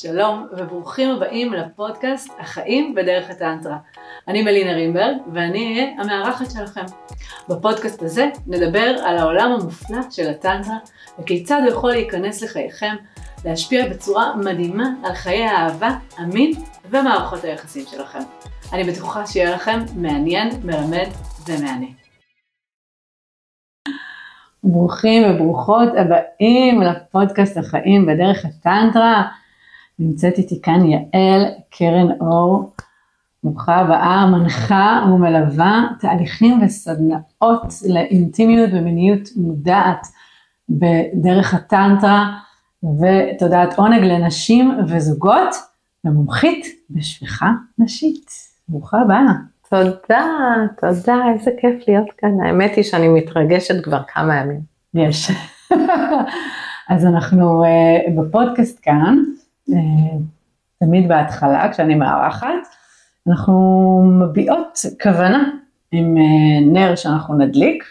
שלום וברוכים הבאים לפודקאסט החיים בדרך הטנטרה. אני מלינה רימברג ואני אהיה המארחת שלכם. בפודקאסט הזה נדבר על העולם המופלא של הטנטרה וכיצד הוא יכול להיכנס לחייכם, להשפיע בצורה מדהימה על חיי האהבה, המין ומערכות היחסים שלכם. אני בטוחה שיהיה לכם מעניין, מלמד ומענה. ברוכים וברוכות הבאים לפודקאסט החיים בדרך הטנטרה. נמצאת איתי כאן יעל קרן אור, ברוכה הבאה, מנחה ומלווה תהליכים וסדנאות לאינטימיות ומיניות מודעת בדרך הטנטרה ותודעת עונג לנשים וזוגות ומומחית בשפיכה נשית. ברוכה הבאה. תודה, תודה, איזה כיף להיות כאן. האמת היא שאני מתרגשת כבר כמה ימים. יש. אז אנחנו uh, בפודקאסט כאן, תמיד בהתחלה, כשאני מארחת, אנחנו מביעות כוונה עם uh, נר שאנחנו נדליק,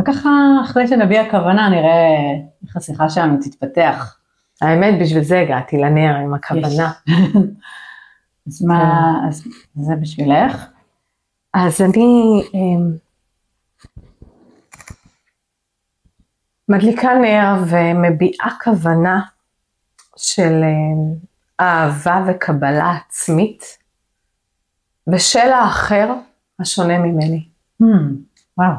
וככה אחרי שנביע כוונה נראה איך השיחה שלנו תתפתח. האמת, בשביל זה הגעתי לנר עם הכוונה. אז מה, אז זה בשבילך? אז אני אמ, מדליקה נר ומביעה כוונה של אמ, אהבה וקבלה עצמית ושל האחר השונה ממני. Hmm, וואו.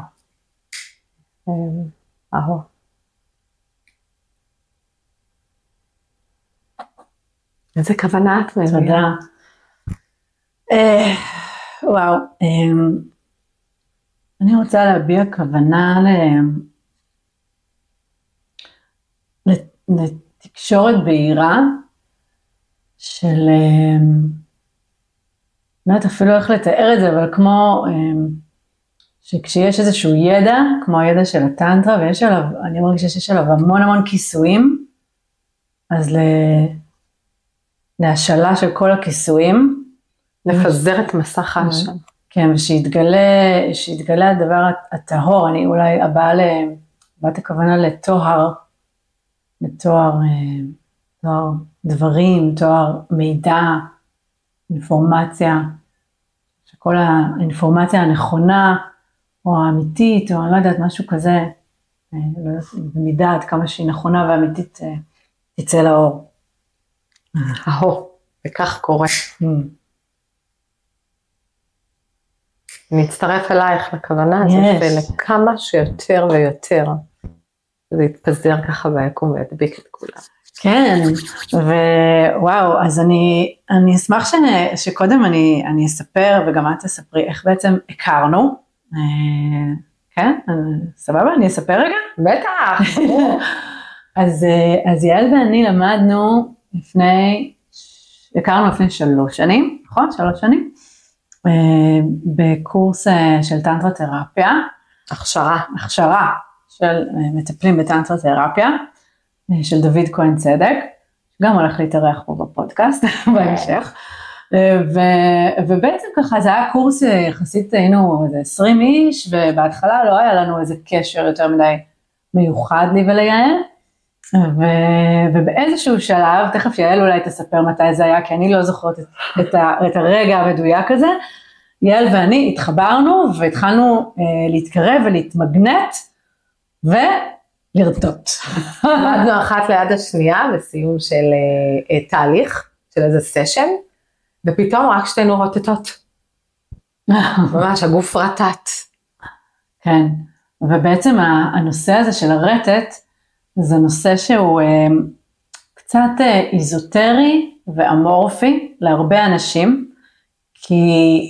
אהו. איזה כוונה את מביאה? תודה. אה, וואו, אמ, אני רוצה להביע כוונה ל... לתקשורת בהירה של, אמ, לא יודעת אפילו איך לתאר את זה, אבל כמו אמ, שכשיש איזשהו ידע, כמו הידע של הטנטרה, ויש עליו, אני מרגישה שיש עליו המון המון כיסויים, אז ל... להשאלה של כל הכיסויים, לפזר את מסך העשן. כן, ושיתגלה, שיתגלה הדבר הטהור, אני אולי הבאה ל... הבאת הכוונה לטוהר, לטוהר אה, טוהר דברים, טוהר מידע, אינפורמציה, שכל האינפורמציה הנכונה, או האמיתית, או אני לא יודעת, משהו כזה, אה, לא יודעת, במידה עד כמה שהיא נכונה ואמיתית, אה, תצא לאור. אהו, וכך קורה. Mm. אני אצטרף אלייך לכוונה הזאת, Yes. ולכמה שיותר ויותר זה יתפזר ככה ביקום וידביק את כולם. כן, ווואו, אז אני, אני אשמח ש, שקודם אני, אני אספר וגם את תספרי איך בעצם הכרנו. אה, כן, סבבה, אני אספר רגע? בטח, אז, אה, אז יעל ואני למדנו לפני, הכרנו לפני שלוש שנים, נכון? שלוש שנים? אה, בקורס של טנטרה תרפיה, הכשרה. הכשרה של אה, מטפלים בטנטרה תרפיה, אה, של דוד כהן צדק, שגם הולך להתארח פה בפודקאסט בהמשך. אה, ו- ובעצם ככה זה היה קורס אה, יחסית היינו איזה 20 איש ובהתחלה לא היה לנו איזה קשר יותר מדי מיוחד לי וליעל. ו- ובאיזשהו שלב, תכף יעל אולי תספר מתי זה היה, כי אני לא זוכרת את, את, ה- את הרגע המדויק הזה, יעל ואני התחברנו והתחלנו אה, להתקרב ולהתמגנט ולרטוט. עמדנו אחת ליד השנייה בסיום של אה, תהליך, של איזה סשן, ופתאום רק שתינו רוטטות. ממש הגוף רטט. כן, ובעצם הנושא הזה של הרטט, זה נושא שהוא אה, קצת אה, איזוטרי ואמורפי להרבה אנשים, כי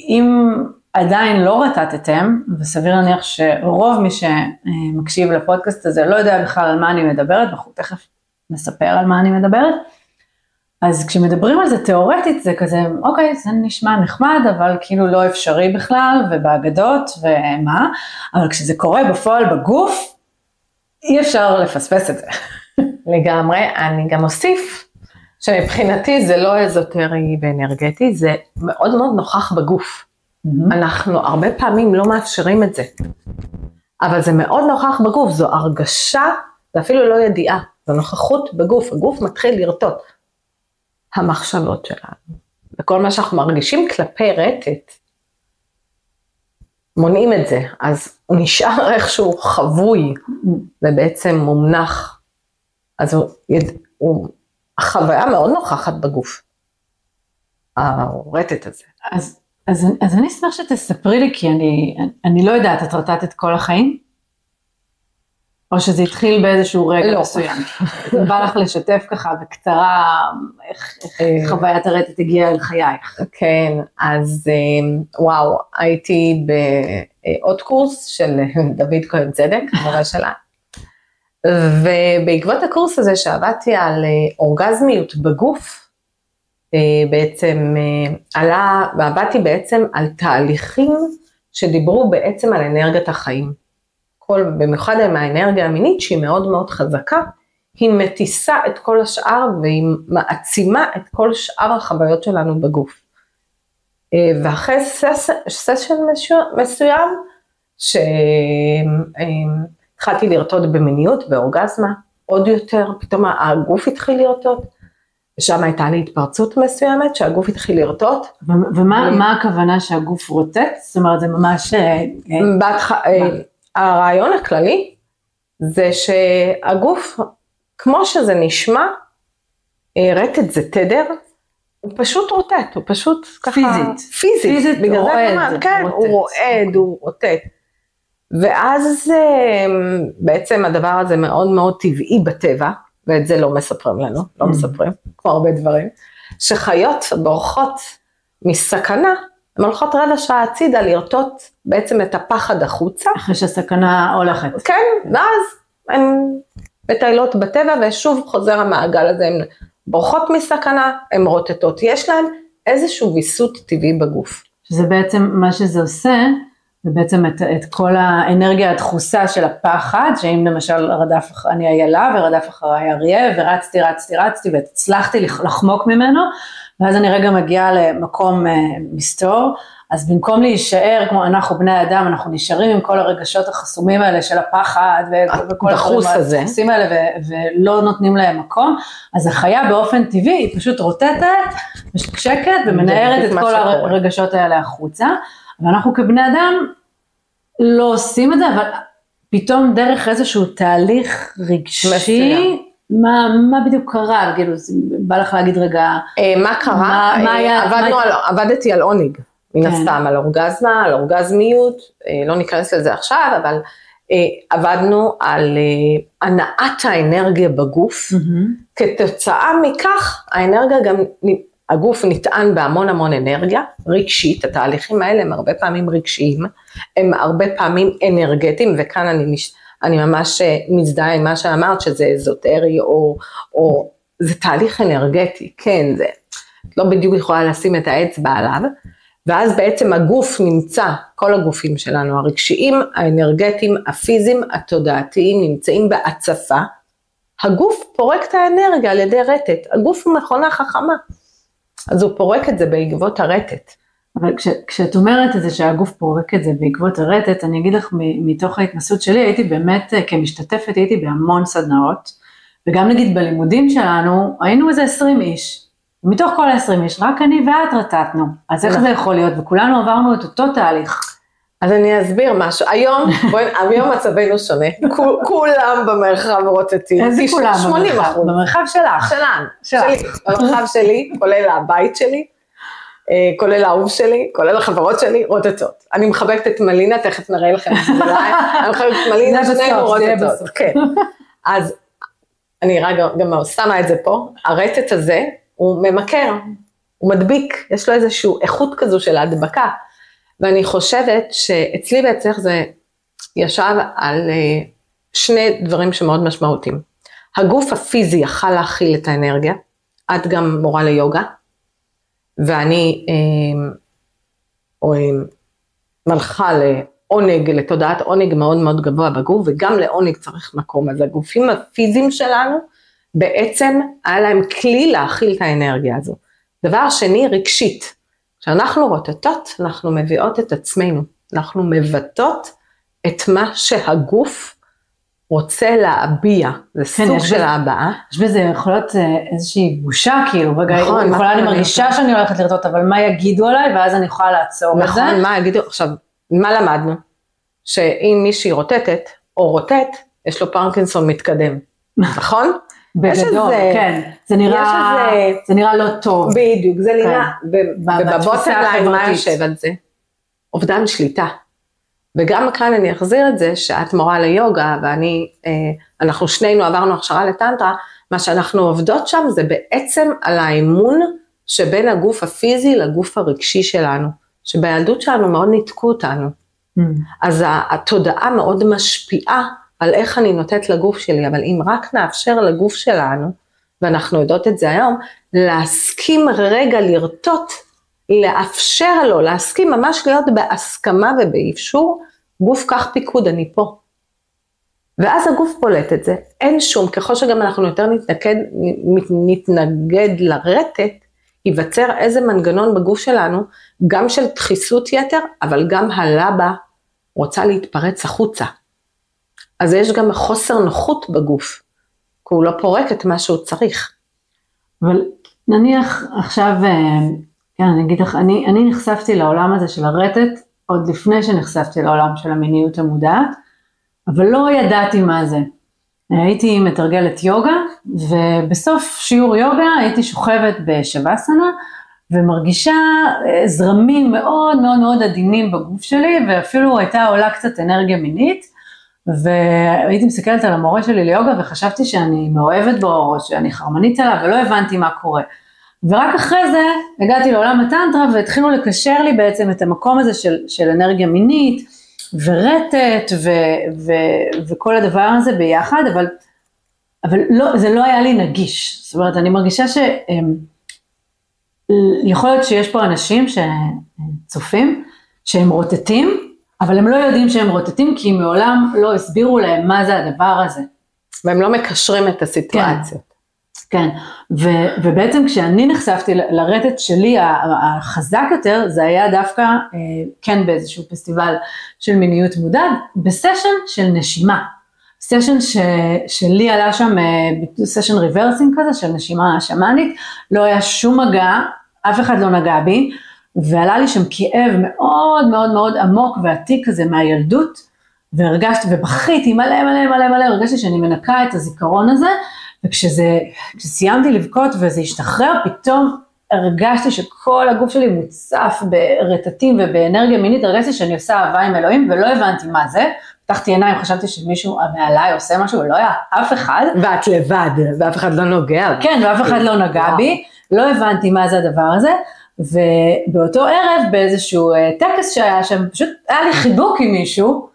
אם עדיין לא רטטתם, וסביר להניח שרוב מי שמקשיב לפודקאסט הזה לא יודע בכלל על מה אני מדברת, ואנחנו תכף נספר על מה אני מדברת, אז כשמדברים על זה תיאורטית זה כזה, אוקיי, זה נשמע נחמד, אבל כאילו לא אפשרי בכלל, ובאגדות, ומה, אבל כשזה קורה בפועל בגוף, אי אפשר לפספס את זה. לגמרי. אני גם אוסיף שמבחינתי זה לא אזוטרי ואנרגטי, זה מאוד מאוד נוכח בגוף. אנחנו הרבה פעמים לא מאפשרים את זה, אבל זה מאוד נוכח בגוף, זו הרגשה, זה אפילו לא ידיעה, זו נוכחות בגוף, הגוף מתחיל לרטוט. המחשבות שלנו. וכל מה שאנחנו מרגישים כלפי רטט, מונעים את זה, אז הוא נשאר איכשהו חבוי ובעצם מומנח. אז הוא, הוא, החוויה מאוד נוכחת בגוף, הרטט הזה. אז, אז, אז אני אשמח שתספרי לי, כי אני, אני לא יודעת, את רטטת כל החיים? או שזה התחיל באיזשהו רגע לא. מסוים? זה בא לך לשתף ככה בקצרה איך, איך אה. חוויית הרטט הגיעה אל חייך. כן, אז אה, וואו, הייתי בעוד קורס של דוד כהן צדק, המורה שלה, ובעקבות הקורס הזה שעבדתי על אה, אורגזמיות בגוף, אה, בעצם אה, עלה, ועבדתי בעצם על תהליכים שדיברו בעצם על אנרגיית החיים. כל, במיוחד עם האנרגיה המינית שהיא מאוד מאוד חזקה, היא מטיסה את כל השאר והיא מעצימה את כל שאר החוויות שלנו בגוף. אה, ואחרי סס, סשן מסוים, שהתחלתי לרטוט במיניות, באורגזמה, עוד יותר, פתאום הגוף התחיל לרטוט, ושם הייתה לי התפרצות מסוימת שהגוף התחיל לרטוט. ו- ומה מה הכוונה שהגוף רוטט? זאת אומרת, זה ממש... אה, אה, בהתח... אה, הרעיון הכללי זה שהגוף, כמו שזה נשמע, רטט זה תדר, הוא פשוט רוטט, הוא פשוט ככה... פיזית. פיזית, פיזית בגלל זה רועד, אומרת, כן. הוא רועד, הוא רוטט. ואז בעצם הדבר הזה מאוד מאוד טבעי בטבע, ואת זה לא מספרים לנו, לא Mm. מספרים, כמו הרבה דברים, שחיות בורחות מסכנה, הן הולכות רבע שעה הצידה לרטוט בעצם את הפחד החוצה, אחרי שהסכנה הולכת. כן, ואז הן מטיילות בטבע ושוב חוזר המעגל הזה, הן בורחות מסכנה, הן רוטטות, יש להן איזשהו ויסות טבעי בגוף. שזה בעצם, מה שזה עושה, זה בעצם את, את כל האנרגיה הדחוסה של הפחד, שאם למשל רדף, אני איילה ורדף אחריי אריה, ורצתי, רצתי, רצתי, והצלחתי לח- לחמוק ממנו, ואז אני רגע מגיעה למקום אה, מסתור, אז במקום להישאר, כמו אנחנו בני אדם, אנחנו נשארים עם כל הרגשות החסומים האלה של הפחד, ו- וכל. הדחוסים האלה, ו- ולא נותנים להם מקום, אז החיה באופן טבעי, היא פשוט רוטטת, משקשקת, ומנערת את כל שקורה. הרגשות האלה החוצה. ואנחנו כבני אדם לא עושים את זה, אבל פתאום דרך איזשהו תהליך רגשי, מסוים. מה, מה בדיוק קרה? כאילו, בא לך להגיד רגע, אה, מה קרה? מה- מה אה, היה- עבדנו מה- על, עבדתי על עונג, מן כן. הסתם, על אורגזמה, על אורגזמיות, אה, לא ניכנס לזה עכשיו, אבל אה, עבדנו על אה, הנעת האנרגיה בגוף, כתוצאה מכך האנרגיה גם, הגוף נטען בהמון המון אנרגיה רגשית, התהליכים האלה הם הרבה פעמים רגשיים, הם הרבה פעמים אנרגטיים, וכאן אני, מש, אני ממש אה, מזדהה עם מה שאמרת, שזה אזוטרי או, או זה תהליך אנרגטי, כן, זה, לא בדיוק יכולה לשים את האצבע עליו, ואז בעצם הגוף נמצא, כל הגופים שלנו, הרגשיים, האנרגטיים, הפיזיים, התודעתיים, נמצאים בהצפה, הגוף פורק את האנרגיה על ידי רטט, הגוף הוא מכונה חכמה, אז הוא פורק את זה בעקבות הרטט. אבל כש, כשאת אומרת את זה שהגוף פורק את זה בעקבות הרטט, אני אגיד לך מתוך ההתנסות שלי, הייתי באמת אה, כמשתתפת, הייתי בהמון סדנאות, וגם נגיד בלימודים שלנו, היינו איזה 20 איש, ומתוך כל ה-20 איש, רק אני ואת רטטנו, אז איך זה יכול להיות? וכולנו עברנו את אותו תהליך. אז אני אסביר משהו, היום, בואי, היום מצבנו שונה, כו- כולם במרחב רוטטים, איזה כולם 80 במרחב? במרחב שלך. שלנו. שלי, במרחב שלי, כולל הבית שלי, אה, כולל האהוב שלי, כולל החברות שלי, רוטטות. אני מחבקת את מלינה, תכף נראה לכם את זה אני מחבקת את מלינה, שנינו רוטטות. כן. אז אני רגע גם שמה את זה פה, הרטט הזה הוא ממכר, הוא מדביק, יש לו איזושהי איכות כזו של ההדבקה. ואני חושבת שאצלי ואצלך זה ישב על אה, שני דברים שמאוד משמעותיים. הגוף הפיזי יכל להכיל את האנרגיה, את גם מורה ליוגה, ואני אה, מלכה לעונג, לתודעת עונג מאוד מאוד גבוה בגוף, וגם לעונג צריך מקום. אז הגופים הפיזיים שלנו, בעצם היה להם כלי להכיל את האנרגיה הזו. דבר שני, רגשית. כשאנחנו רוטטות, אנחנו מביאות את עצמנו, אנחנו מבטאות את מה שהגוף רוצה להביע, זה כן, סוג של ההבעה. יש בזה יכול להיות אה, איזושהי בושה, כאילו, רגע, נכון, מה יכולה, אני? מרגישה שאני הולכת לרטוט, אבל מה יגידו עליי, ואז אני יכולה לעצור את זה. נכון, מה יגידו, עכשיו, מה למדנו? שאם מישהי רוטטת, או רוטט, יש לו פרקינסון מתקדם, נכון? בגדול, איזה- כן. זה נראה, איזה- זה נראה לא טוב. בדיוק, זה נראה, ו- ב- ובבוטם ליין מה. יושב על זה? אובדן שליטה. וגם כאן אני אחזיר את זה שאת מורה ליוגה ואני, אה, אנחנו שנינו עברנו הכשרה לטנטרה, מה שאנחנו עובדות שם זה בעצם על האמון שבין הגוף הפיזי לגוף הרגשי שלנו, שבילדות שלנו מאוד ניתקו אותנו. Mm. אז התודעה מאוד משפיעה על איך אני נותנת לגוף שלי, אבל אם רק נאפשר לגוף שלנו, ואנחנו יודעות את זה היום, להסכים רגע לרטוט, לאפשר לו, להסכים ממש להיות בהסכמה ובאפשור, גוף קח פיקוד, אני פה. ואז הגוף פולט את זה, אין שום, ככל שגם אנחנו יותר נתנגד, נתנגד לרטט, ייווצר איזה מנגנון בגוף שלנו, גם של דחיסות יתר, אבל גם הלבה רוצה להתפרץ החוצה. אז יש גם חוסר נוחות בגוף, כי הוא לא פורק את מה שהוא צריך. אבל נניח עכשיו, אה, כן, אני אגיד לך, אני, אני נחשפתי לעולם הזה של הרטט עוד לפני שנחשפתי לעולם של המיניות המודעת, אבל לא ידעתי מה זה. הייתי מתרגלת יוגה, ובסוף שיעור יוגה הייתי שוכבת בשווסנה, ומרגישה אה, זרמים מאוד מאוד מאוד עדינים בגוף שלי, ואפילו הייתה עולה קצת אנרגיה מינית, והייתי מסתכלת על המורה שלי ליוגה וחשבתי שאני מאוהבת בו, או שאני חרמנית עליו, ולא הבנתי מה קורה. ורק אחרי זה הגעתי לעולם הטנטרה והתחילו לקשר לי בעצם את המקום הזה של, של אנרגיה מינית ורטט ו, ו, וכל הדבר הזה ביחד, אבל, אבל לא, זה לא היה לי נגיש. זאת אומרת, אני מרגישה שיכול להיות שיש פה אנשים שצופים, שהם רוטטים, אבל הם לא יודעים שהם רוטטים כי מעולם לא הסבירו להם מה זה הדבר הזה. והם לא מקשרים את הסיטואציות. כן, ו, ובעצם כשאני נחשפתי ל- לרטט שלי החזק יותר, זה היה דווקא אה, כן באיזשהו פסטיבל של מיניות מודעת, בסשן של נשימה. סשן ש, שלי עלה שם, אה, סשן rebirthing כזה של נשימה שמאנית, לא היה שום מגע, אף אחד לא נגע בי, ועלה לי שם כאב מאוד מאוד מאוד עמוק ועתיק כזה מהילדות, והרגשתי, ובכיתי מלא מלא מלא מלא, הרגשתי שאני מנקה את הזיכרון הזה, וכשזה, כשסיימתי לבכות וזה השתחרר, פתאום הרגשתי שכל הגוף שלי מוצף ברטטים ובאנרגיה מינית, הרגשתי שאני עושה אהבה עם אלוהים ולא הבנתי מה זה. פתחתי עיניים, חשבתי שמישהו מעליי עושה משהו, לא היה אף אחד. ואת לבד, ואף אחד לא נוגע. כן, ואף אחד לא נגע. בי, לא הבנתי מה זה הדבר הזה, ובאותו ערב באיזשהו אה, טקס שהיה שם, פשוט היה לי חיבוק עם מישהו,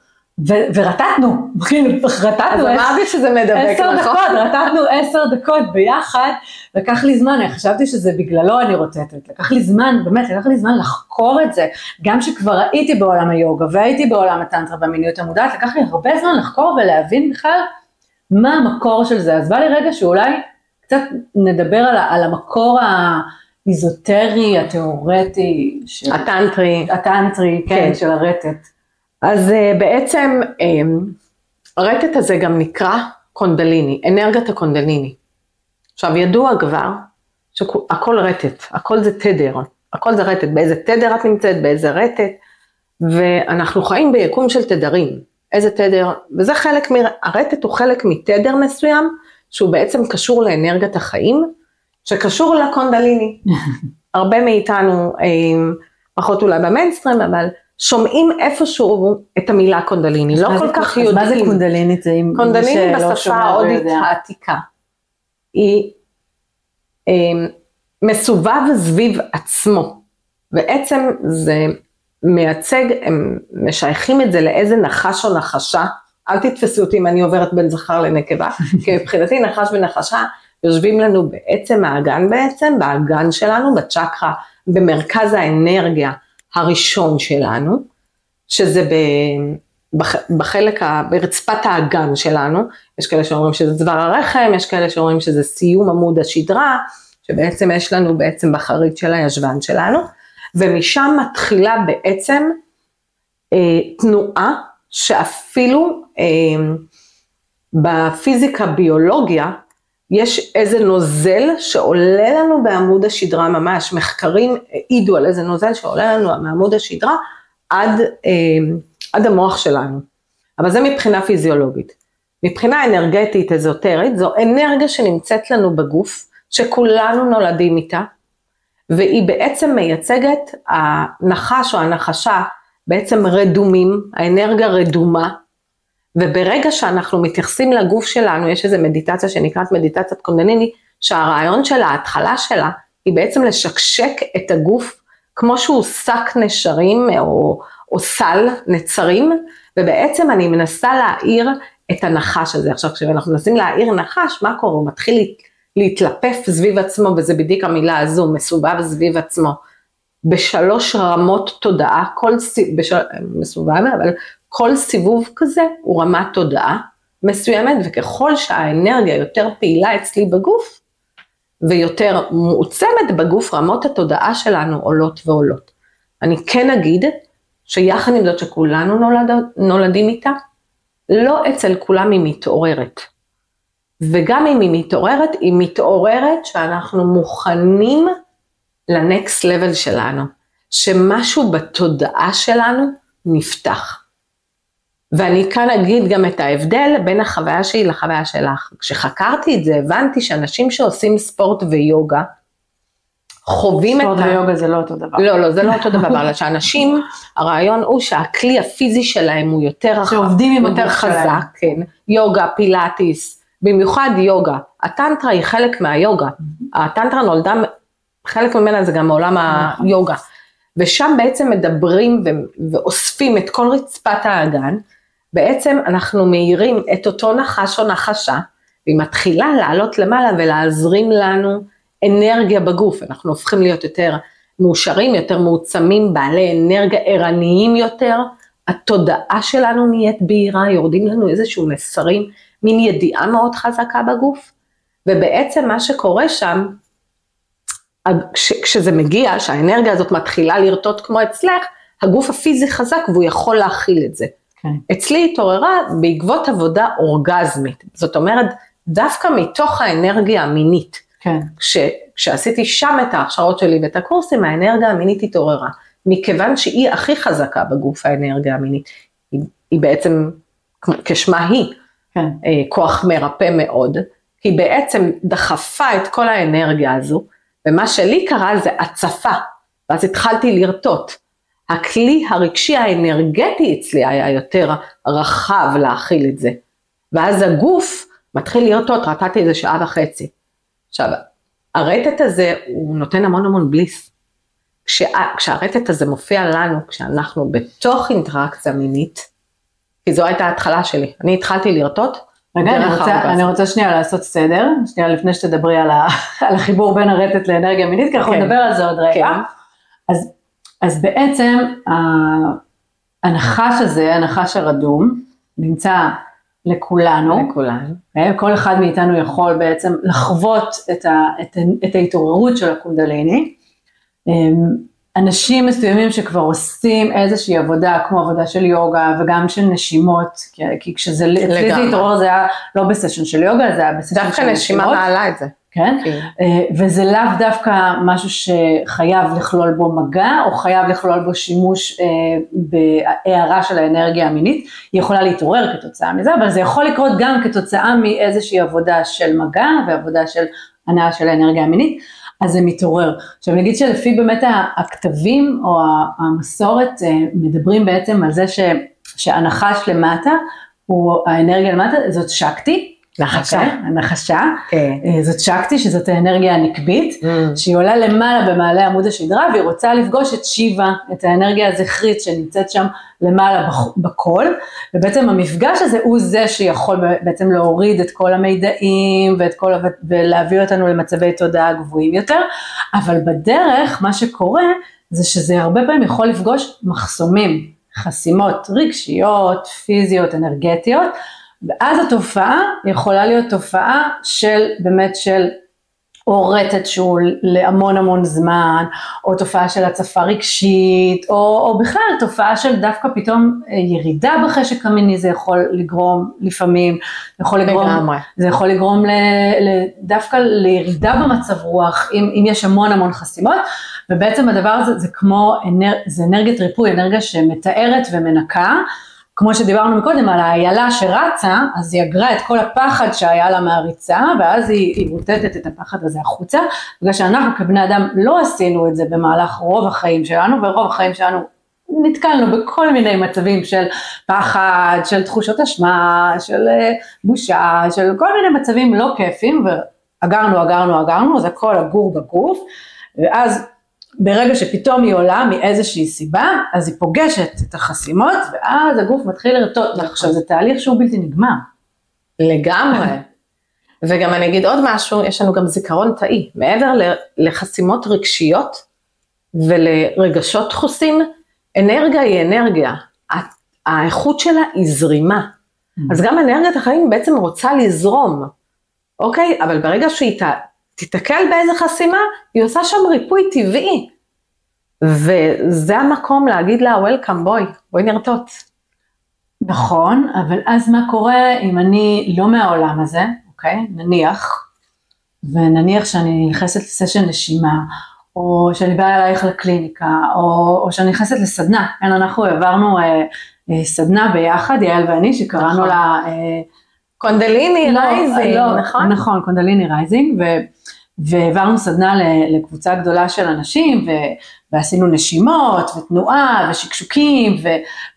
ו- ורטטנו, כאילו, אז רטטנו עשר- אמרתי שזה מדבק, עשר נכון? דקות, רטטנו עשר דקות ביחד, לקח לי זמן, אני חשבתי שזה בגללו אני רוטטת, לקח לי זמן, באמת, לקח לי זמן לחקור את זה, גם שכבר הייתי בעולם היוגה והייתי בעולם הטנטרה והמיניות המודעת, לקח לי הרבה זמן לחקור ולהבין בכלל מה המקור של זה, אז בא לי רגע שאולי קצת נדבר על, ה- על המקור האיזוטרי, התיאורטי, של, הטנטרי. הטנטרי, כן, כן. של הרטט. אז אה, בעצם אה, הרטט הזה גם נקרא קונדליני, אנרגיית הקונדליני. עכשיו ידוע כבר שהכל רטט, הכל זה תדר, הכל זה רטט, באיזה תדר את נמצאת, באיזה רטט, ואנחנו חיים ביקום של תדרים, איזה תדר, וזה חלק, מ... הרטט הוא חלק מתדר מסוים, שהוא בעצם קשור לאנרגיית החיים, שקשור לקונדליני. הרבה מאיתנו, אה, פחות אולי במיינסטרים, אבל שומעים איפשהו את המילה קונדליני, לא כל כך אז מה זה יודעים. קונדלינית? זה אם מי קונדליני שלא בשפה ההודית. העתיקה, היא אה, מסובב סביב עצמו, בעצם זה מייצג, הם משייכים את זה לאיזה נחש או נחשה, אל תתפסו אותי אם אני עוברת בין זכר לנקבה, כי מבחינתי נחש ונחשה יושבים לנו בעצם האגן בעצם, באגן שלנו, בצ'קרה, במרכז האנרגיה הראשון שלנו, שזה ב, בח, בחלק, ה, ברצפת האגן שלנו, יש כאלה שאומרים שזה צוואר הרחם, יש כאלה שאומרים שזה סיום עמוד השדרה, שבעצם יש לנו בעצם בחרית של הישבן שלנו, ומשם מתחילה בעצם אה, תנועה שאפילו אה, בפיזיקה ביולוגיה, יש איזה נוזל שעולה לנו בעמוד השדרה ממש, מחקרים העידו על איזה נוזל שעולה לנו מעמוד השדרה עד, אה, עד המוח שלנו. אבל זה מבחינה פיזיולוגית. מבחינה אנרגטית אזוטרית, זו אנרגיה שנמצאת לנו בגוף, שכולנו נולדים איתה, והיא בעצם מייצגת, הנחש או הנחשה בעצם רדומים, האנרגיה רדומה, וברגע שאנחנו מתייחסים לגוף שלנו, יש איזו מדיטציה שנקראת מדיטציית קונדניני, שהרעיון שלה, ההתחלה שלה, היא בעצם לשקשק את הגוף כמו שהוא שק נשרים או, או סל נצרים, ובעצם אני מנסה להאיר את הנחש הזה. עכשיו כשאנחנו מנסים להאיר נחש, מה קורה? הוא מתחיל להתלפף סביב עצמו, וזה בדיוק המילה הזו, מסובב סביב עצמו. בשלוש רמות תודעה, כל בשל... מסובב, אבל כל סיבוב כזה הוא רמת תודעה מסוימת, וככל שהאנרגיה יותר פעילה אצלי בגוף, ויותר מועצמת בגוף, רמות התודעה שלנו עולות ועולות. אני כן אגיד שיחד עם זאת שכולנו נולד, נולדים איתה, לא אצל כולם היא מתעוררת. וגם אם היא מתעוררת, היא מתעוררת שאנחנו מוכנים לנקסט לבל שלנו, שמשהו בתודעה שלנו נפתח. ואני כאן אגיד גם את ההבדל בין החוויה שלי לחוויה שלך. כשחקרתי את זה, הבנתי שאנשים שעושים ספורט ויוגה, חווים את ה... ספורט ויוגה זה לא אותו דבר. לא, לא, זה לא אותו דבר, אלא שאנשים, הרעיון הוא שהכלי הפיזי שלהם הוא יותר רחב, שעובדים עם יותר חזק, שלהם. כן, יוגה, פילאטיס, במיוחד יוגה. הטנטרה היא חלק מהיוגה. הטנטרה נולדה, חלק ממנה זה גם מעולם נכון. היוגה. ושם בעצם מדברים ו- ואוספים את כל רצפת האגן, בעצם אנחנו מאירים את אותו נחש או נחשה, והיא מתחילה לעלות למעלה ולהזרים לנו אנרגיה בגוף, אנחנו הופכים להיות יותר מאושרים, יותר מעוצמים, בעלי אנרגיה ערניים יותר, התודעה שלנו נהיית בהירה, יורדים לנו איזשהו מסרים, מין ידיעה מאוד חזקה בגוף, ובעצם מה שקורה שם, כש, כשזה מגיע, שהאנרגיה הזאת מתחילה לרטוט כמו אצלך, הגוף הפיזי חזק והוא יכול להכיל את זה. כן. אצלי התעוררה בעקבות עבודה אורגזמית, זאת אומרת, דווקא מתוך האנרגיה המינית. כן. כש, כשעשיתי שם את ההכשרות שלי ואת הקורסים, האנרגיה המינית התעוררה. מכיוון שהיא הכי חזקה בגוף, האנרגיה המינית. היא, היא בעצם, כשמה היא, כן. אה, כוח מרפא מאוד, היא בעצם דחפה את כל האנרגיה הזו, ומה שלי קרה זה הצפה, ואז התחלתי לרטוט. הכלי הרגשי האנרגטי אצלי היה יותר רחב להכיל את זה. ואז הגוף מתחיל לרטוט, רטטתי איזה שעה וחצי. עכשיו, הרטט הזה הוא נותן המון המון בליס. כשה, כשהרטט הזה מופיע לנו, כשאנחנו בתוך אינטראקציה מינית, כי זו הייתה ההתחלה שלי, אני התחלתי לרטוט. רגע, אני רוצה. אני רוצה שנייה לעשות סדר, שנייה לפני שתדברי על, ה, על החיבור בין הרטט לאנרגיה מינית, כי אנחנו כן. נדבר על זה עוד רגע. כן. אז, אז בעצם ה- הנחש הזה, הנחש הרדום, נמצא לכולנו, לכולנו. כל אחד מאיתנו יכול בעצם לחוות את, ה, את, את ההתעוררות של הקונדליני. אנשים מסוימים שכבר עושים איזושהי עבודה, כמו עבודה של יוגה וגם של נשימות, כי, כי כשזה, אצלי זה. התעורר זה היה לא בסשן של יוגה, זה היה בסשן דווקא של נשימה נשימות, מעלה את זה. כן? כן. אה, וזה לאו דווקא משהו שחייב לכלול בו מגע, או חייב לכלול בו שימוש אה, בהערה של האנרגיה המינית, היא יכולה להתעורר כתוצאה מזה, אבל זה יכול לקרות גם כתוצאה מאיזושהי עבודה של מגע ועבודה של הנאה של האנרגיה המינית, אז זה מתעורר. עכשיו נגיד שלפי באמת הכתבים או המסורת אה, מדברים בעצם על זה ש, שהנחש למטה, הוא האנרגיה למטה, זאת שקטי, נחשה. הנחשה, כן. אה, זאת שקטי שזאת האנרגיה הנקבית, שהיא עולה למעלה במעלה עמוד השדרה והיא רוצה לפגוש את שיבה, את האנרגיה הזכרית שנמצאת שם למעלה בקול, ובעצם המפגש הזה הוא זה שיכול בעצם להוריד את כל המידעים ואת כל, ולהביא אותנו למצבי תודעה גבוהים יותר, אבל בדרך מה שקורה זה שזה הרבה פעמים יכול לפגוש מחסומים, חסימות רגשיות, פיזיות, אנרגטיות, ואז התופעה יכולה להיות תופעה של באמת של או רטט שהוא להמון המון זמן, או תופעה של הצפה רגשית, או, או בכלל תופעה של דווקא פתאום אה, ירידה בחשק המיני, זה יכול לגרום לפעמים, יכול לגרום, לגמרי. זה יכול לגרום ל, ל, דווקא לירידה במצב רוח, אם, אם יש המון המון חסימות, ובעצם הדבר הזה זה כמו, אנר, זה אנרגיית ריפוי, אנרגיה שמתארת ומנקה, כמו שדיברנו מקודם על האיילה שרצה, אז היא אגרה את כל הפחד שהיה לה מהריצה, ואז היא, מוטטת את הפחד הזה החוצה, בגלל שאנחנו כבני אדם לא עשינו את זה במהלך רוב החיים שלנו, ורוב החיים שלנו נתקלנו בכל מיני מצבים של פחד, של תחושות אשמה, של אה, בושה, של כל מיני מצבים לא כיפים, ואגרנו, אגרנו, אגרנו, זה הכל אגור בגוף, ואז ברגע שפתאום היא עולה מאיזושהי סיבה, אז היא פוגשת את החסימות, ואז הגוף מתחיל לרטוט. עכשיו זה תהליך שהוא בלתי נגמר. לגמרי. וגם אני אגיד עוד משהו, יש לנו גם זיכרון תאי. מעבר לחסימות רגשיות ולרגשות דחוסים, אנרגיה היא אנרגיה. האיכות שלה היא זרימה. אז גם אנרגיית החיים בעצם רוצה לזרום, אוקיי? אבל ברגע שהיא תיתקל באיזה חסימה, היא עושה שם ריפוי טבעי. וזה המקום להגיד לה, Welcome בואי, בואי נרטוט. נכון, אבל אז מה קורה אם אני לא מהעולם הזה, אוקיי? נניח, ונניח שאני נכנסת לסשן נשימה, או שאני באה אלייך לקליניקה, או, או שאני נכנסת לסדנה, כן, אנחנו העברנו אה, אה, סדנה ביחד, יעל ואני, שקראנו נכון. לה... אה, קונדליני לא, rising, לא, נכון? נכון, קונדליני rising, ו, והעברנו סדנה לקבוצה גדולה של אנשים, ו, ועשינו נשימות, ותנועה, ושקשוקים, ו,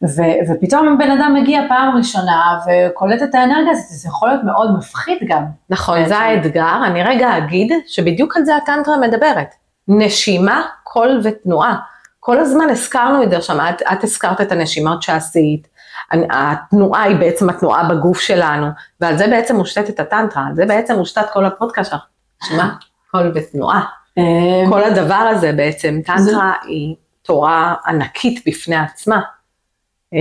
ו, ופתאום בן אדם מגיע פעם ראשונה, וקולט את האנרגיה הזאת, זה יכול להיות מאוד מפחיד גם. נכון, זה האתגר, אני רגע אגיד שבדיוק על זה הטנטרה מדברת. נשימה, קול ותנועה. כל הזמן הזכרנו את זה שם, את, את הזכרת את הנשימות שעשית, התנועה היא בעצם התנועה בגוף שלנו, ועל זה בעצם מושתתת הטנטרה, על זה בעצם מושתת כל הפודקאסט שלך, נשימה, קול ותנועה. אמ, כל הדבר הזה בעצם, טנטרה היא תורה ענקית בפני עצמה. אה,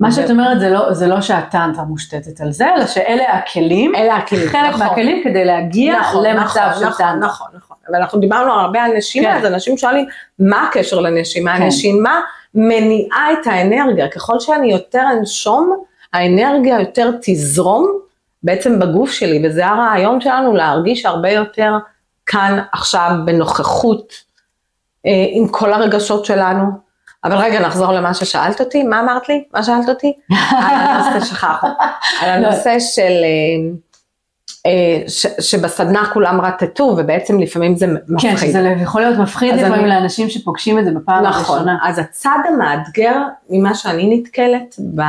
מה שאת אומרת זה לא, זה לא שהטנטרה מושתתת על זה, אלא שאלה הכלים, אלה הכלים, חלק נכון. מהכלים כדי להגיע נכון, למצב נכון, של נכון, טנטרה. נכון, נכון, אבל אנחנו דיברנו הרבה על נשימה, כן. אז אנשים שואלים, מה הקשר לנשימה? כן. הנשימה מניעה את האנרגיה, ככל שאני יותר אנשום, האנרגיה יותר תזרום בעצם בגוף שלי, וזה הרעיון שלנו להרגיש הרבה יותר כאן עכשיו בנוכחות אה, עם כל הרגשות שלנו. אבל רגע, נחזור למה ששאלת אותי, מה אמרת לי? מה שאלת אותי? על הנושא שכחנו, על הנושא של, אה, ש, שבסדנה כולם רטטו, ובעצם לפעמים זה מפחיד. כן, שזה יכול להיות מפחיד לפעמים אני- לאנשים שפוגשים את זה בפעם נכון, הראשונה. אז הצד המאתגר ממה שאני נתקלת, ב,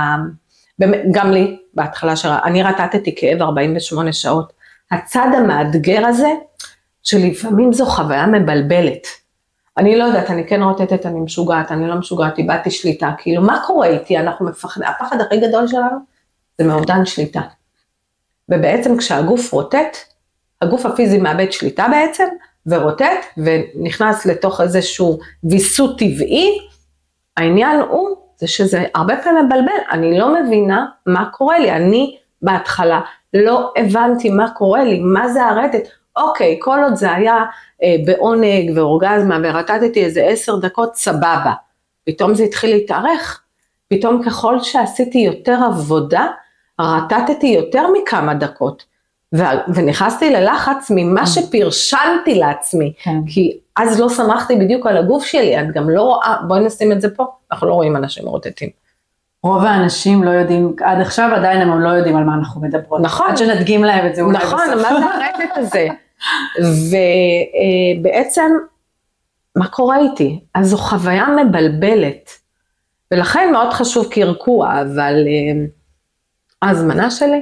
גם לי בהתחלה, שאני רטטתי כאב 48 שעות, הצד המאתגר הזה, שלפעמים זו חוויה מבלבלת. אני לא יודעת, אני כן רוטטת, אני משוגעת, אני לא משוגעת, איבדתי שליטה, כאילו מה קורה איתי, אנחנו מפחדים, הפחד הכי גדול שלנו זה מאובדן שליטה. ובעצם כשהגוף רוטט, הגוף הפיזי מאבד שליטה בעצם, ורוטט, ונכנס לתוך איזשהו ויסות טבעי, העניין הוא, זה שזה הרבה פעמים מבלבל, אני לא מבינה מה קורה לי, אני בהתחלה לא הבנתי מה קורה לי, מה זה הרטט, אוקיי, כל עוד זה היה אה, בעונג ואורגזמה ורטטתי איזה עשר דקות, סבבה. פתאום זה התחיל להתארך, פתאום ככל שעשיתי יותר עבודה, רטטתי יותר מכמה דקות, ו- ונכנסתי ללחץ ממה שפרשנתי לעצמי, כן. כי אז לא סמכתי בדיוק על הגוף שלי, את גם לא רואה, בואי נשים את זה פה, אנחנו לא רואים אנשים רוטטים. רוב האנשים לא יודעים, עד עכשיו עדיין הם לא יודעים על מה אנחנו מדברות. נכון. עד שנדגים להם את זה אולי נכון, בסוף. מה זה הרטט הזה? ובעצם, מה קורה איתי? אז זו חוויה מבלבלת. ולכן מאוד חשוב קרקוע, אבל אה, ההזמנה שלי,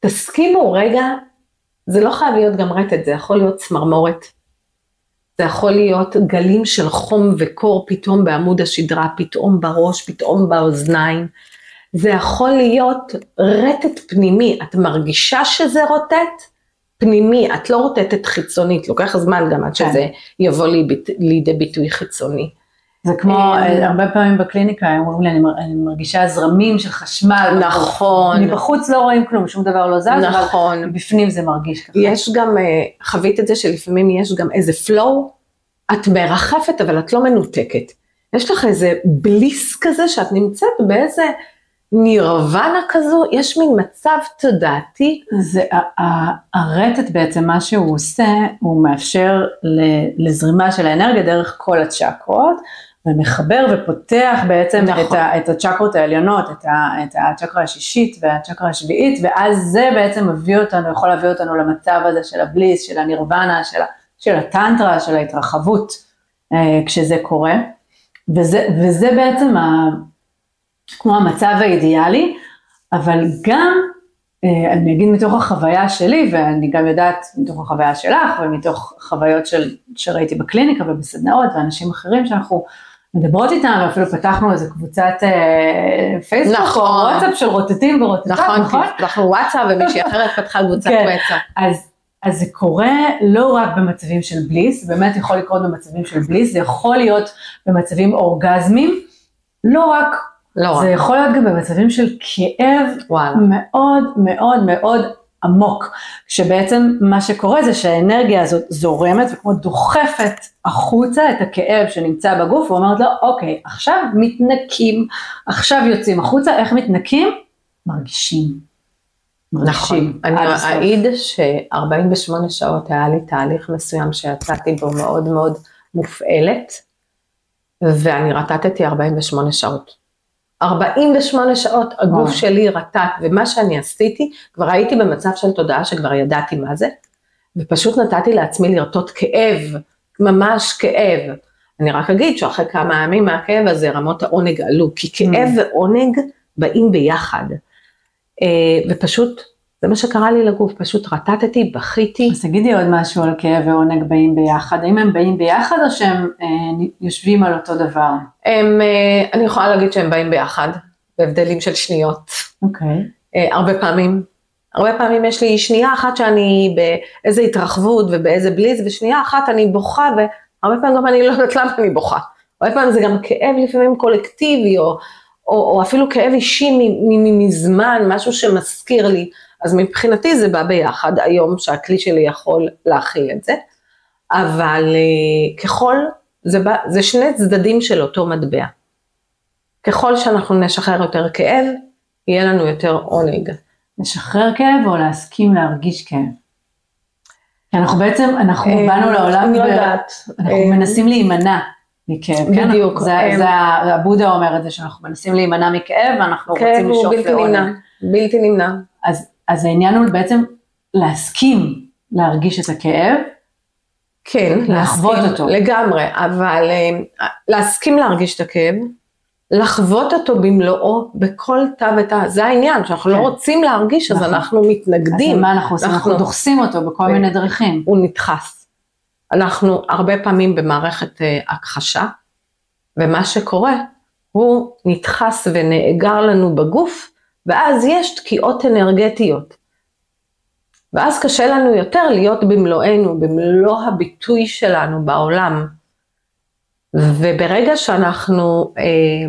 תסכימו רגע, זה לא חייב להיות גם רטט, זה יכול להיות צמרמורת. זה יכול להיות גלים של חום וקור פתאום בעמוד השדרה, פתאום בראש, פתאום באוזניים. זה יכול להיות רטט פנימי, את מרגישה שזה רוטט? פנימי, את לא רוטטת חיצונית, לוקח זמן גם עד כן. שזה יבוא לידי, לידי ביטוי חיצוני. זה כמו, אה, הרבה פעמים בקליניקה הם אומרים לי, אני מר- אני מרגישה זרמים של חשמל. נכון. מבחוץ לא רואים כלום, שום דבר לא זז, נכון. אבל בפנים זה מרגיש ככה. יש גם, אה, חווית את זה שלפעמים יש גם איזה flow, את מרחפת אבל את לא מנותקת. יש לך איזה בליס כזה שאת נמצאת באיזה נירוונה כזו, יש מין מצב תודעתי. זה, הרטט בעצם, מה שהוא עושה, הוא מאפשר לזרימה של האנרגיה דרך כל הצ'קרות, ומחבר ופותח בעצם נכון. את, ה, את הצ'קרות העליונות, את, ה, את הצ'קרה השישית והצ'קרה השביעית, ואז זה בעצם מביא אותנו, יכול להביא אותנו למצב הזה של הבליס, של הנירוונה, של, של הטנטרה, של ההתרחבות, אה, כשזה קורה. וזה, וזה בעצם ה, כמו המצב האידיאלי, אבל גם, אה, אני אגיד מתוך החוויה שלי, ואני גם יודעת מתוך החוויה שלך, ומתוך חוויות של, שראיתי בקליניקה ובסדנאות, ואנשים אחרים שאנחנו מדברות איתם, ואפילו פתחנו איזה קבוצת אה, פייסבוק, נכון. או וואטסאפ של רוטטים ורוטטות, נכון, נכון? אנחנו וואטסאפ ומישהי אחרת פתחה קבוצת כן. וואטסאפ. אז, אז זה קורה לא רק במצבים של בליס, באמת יכול לקרות במצבים של בליס, זה יכול להיות במצבים אורגזמיים, לא רק, לא זה רק, יכול להיות גם במצבים של כאב וואלה. מאוד מאוד מאוד עמוק, שבעצם מה שקורה זה שהאנרגיה הזאת זורמת וכמו דוחפת החוצה את הכאב שנמצא בגוף ואומרת לו, אוקיי, עכשיו מתנקים, עכשיו יוצאים החוצה, איך מתנקים? מרגישים. נכון, אני עד הסוף. אעיד ש-48 שעות היה לי תהליך מסוים שיצאתי בו מאוד מאוד מופעלת, ואני רטטתי 48 שעות. 48 שעות הגוף וואו. שלי רטט, ומה שאני עשיתי, כבר הייתי במצב של תודעה שכבר ידעתי מה זה, ופשוט נתתי לעצמי לרטוט כאב, ממש כאב. אני רק אגיד שאחרי כמה ימים מהכאב הזה רמות העונג עלו, כי כאב Mm. ועונג באים ביחד. אה, ופשוט, זה מה שקרה לי לגוף, פשוט רטטתי, בכיתי. אז תגידי עוד משהו על כאב ועונג באים ביחד, האם הם באים ביחד או שהם אה, יושבים על אותו דבר? הם, אה, אני יכולה להגיד שהם באים ביחד, בהבדלים של שניות. אוקיי. אה, הרבה פעמים. הרבה פעמים יש לי שנייה אחת שאני באיזה התרחבות ובאיזה בליז, ושנייה אחת אני בוכה, והרבה פעמים גם אני לא יודעת למה אני בוכה. הרבה פעמים זה גם כאב לפעמים קולקטיבי, או, או, או אפילו כאב אישי מ- מ- מ- מזמן, משהו שמזכיר לי. אז מבחינתי זה בא ביחד היום שהכלי שלי יכול להכיל את זה, אבל אה, ככל, זה, בא, זה שני צדדים של אותו מטבע. ככל שאנחנו נשחרר יותר כאב, יהיה לנו יותר עונג. לשחרר כאב או להסכים להרגיש כאב? כי אנחנו בעצם, אנחנו אה, באנו לעולם, אני לא יודעת. אנחנו אה, מנסים להימנע מכאב, כן? בדיוק, זה, הבודה אומר את זה, שאנחנו מנסים להימנע מכאב ואנחנו כאב רוצים הוא לשאוף בלתי נמנע, לעונג. בלתי נמנע. אז, אז העניין הוא בעצם להסכים להרגיש את הכאב, כן, לחוות להסכים אותו. לגמרי, אבל אה, להסכים להרגיש את הכאב, לחוות אותו במלואו בכל תא ותא, זה העניין, שאנחנו לא כן. רוצים להרגיש, אז נכון. אנחנו אז מתנגדים, מה אנחנו עושים? אנחנו אנחנו- דוחסים אותו בכל ו- מיני דרכים. הוא נדחס. אנחנו הרבה פעמים במערכת אה, הכחשה, ומה שקורה, הוא נדחס ונאגר לנו בגוף, ואז יש תקיעות אנרגטיות. ואז קשה לנו יותר להיות במלואנו, במלוא הביטוי שלנו בעולם. וברגע שאנחנו אה,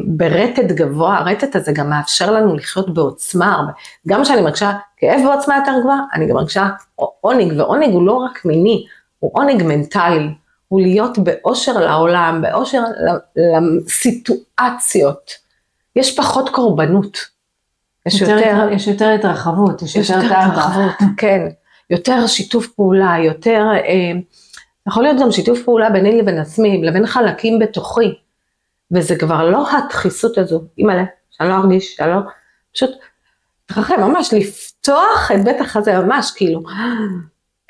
ברטט גבוה, הרטט הזה גם מאפשר לנו לחיות בעוצמה הרבה. גם כשאני מרגישה כאב בעוצמה יותר גבוהה, אני גם מרגישה עונג, ועונג הוא לא רק מיני, הוא עונג מנטלי, הוא להיות באושר לעולם, באושר לסיטואציות. יש פחות קורבנות. יש יותר, יותר, יש יותר התרחבות, יש, יש יותר. התרחבות, כן. יותר שיתוף פעולה, יותר, אה, יכול להיות גם שיתוף פעולה ביני לבין עצמי, לבין חלקים בתוכי. וזה כבר לא הדחיסות הזו, אימא'לה, שאני לא ארגיש, שאני לא, פשוט, תרחם, ממש לפתוח את בית החזה, ממש כאילו,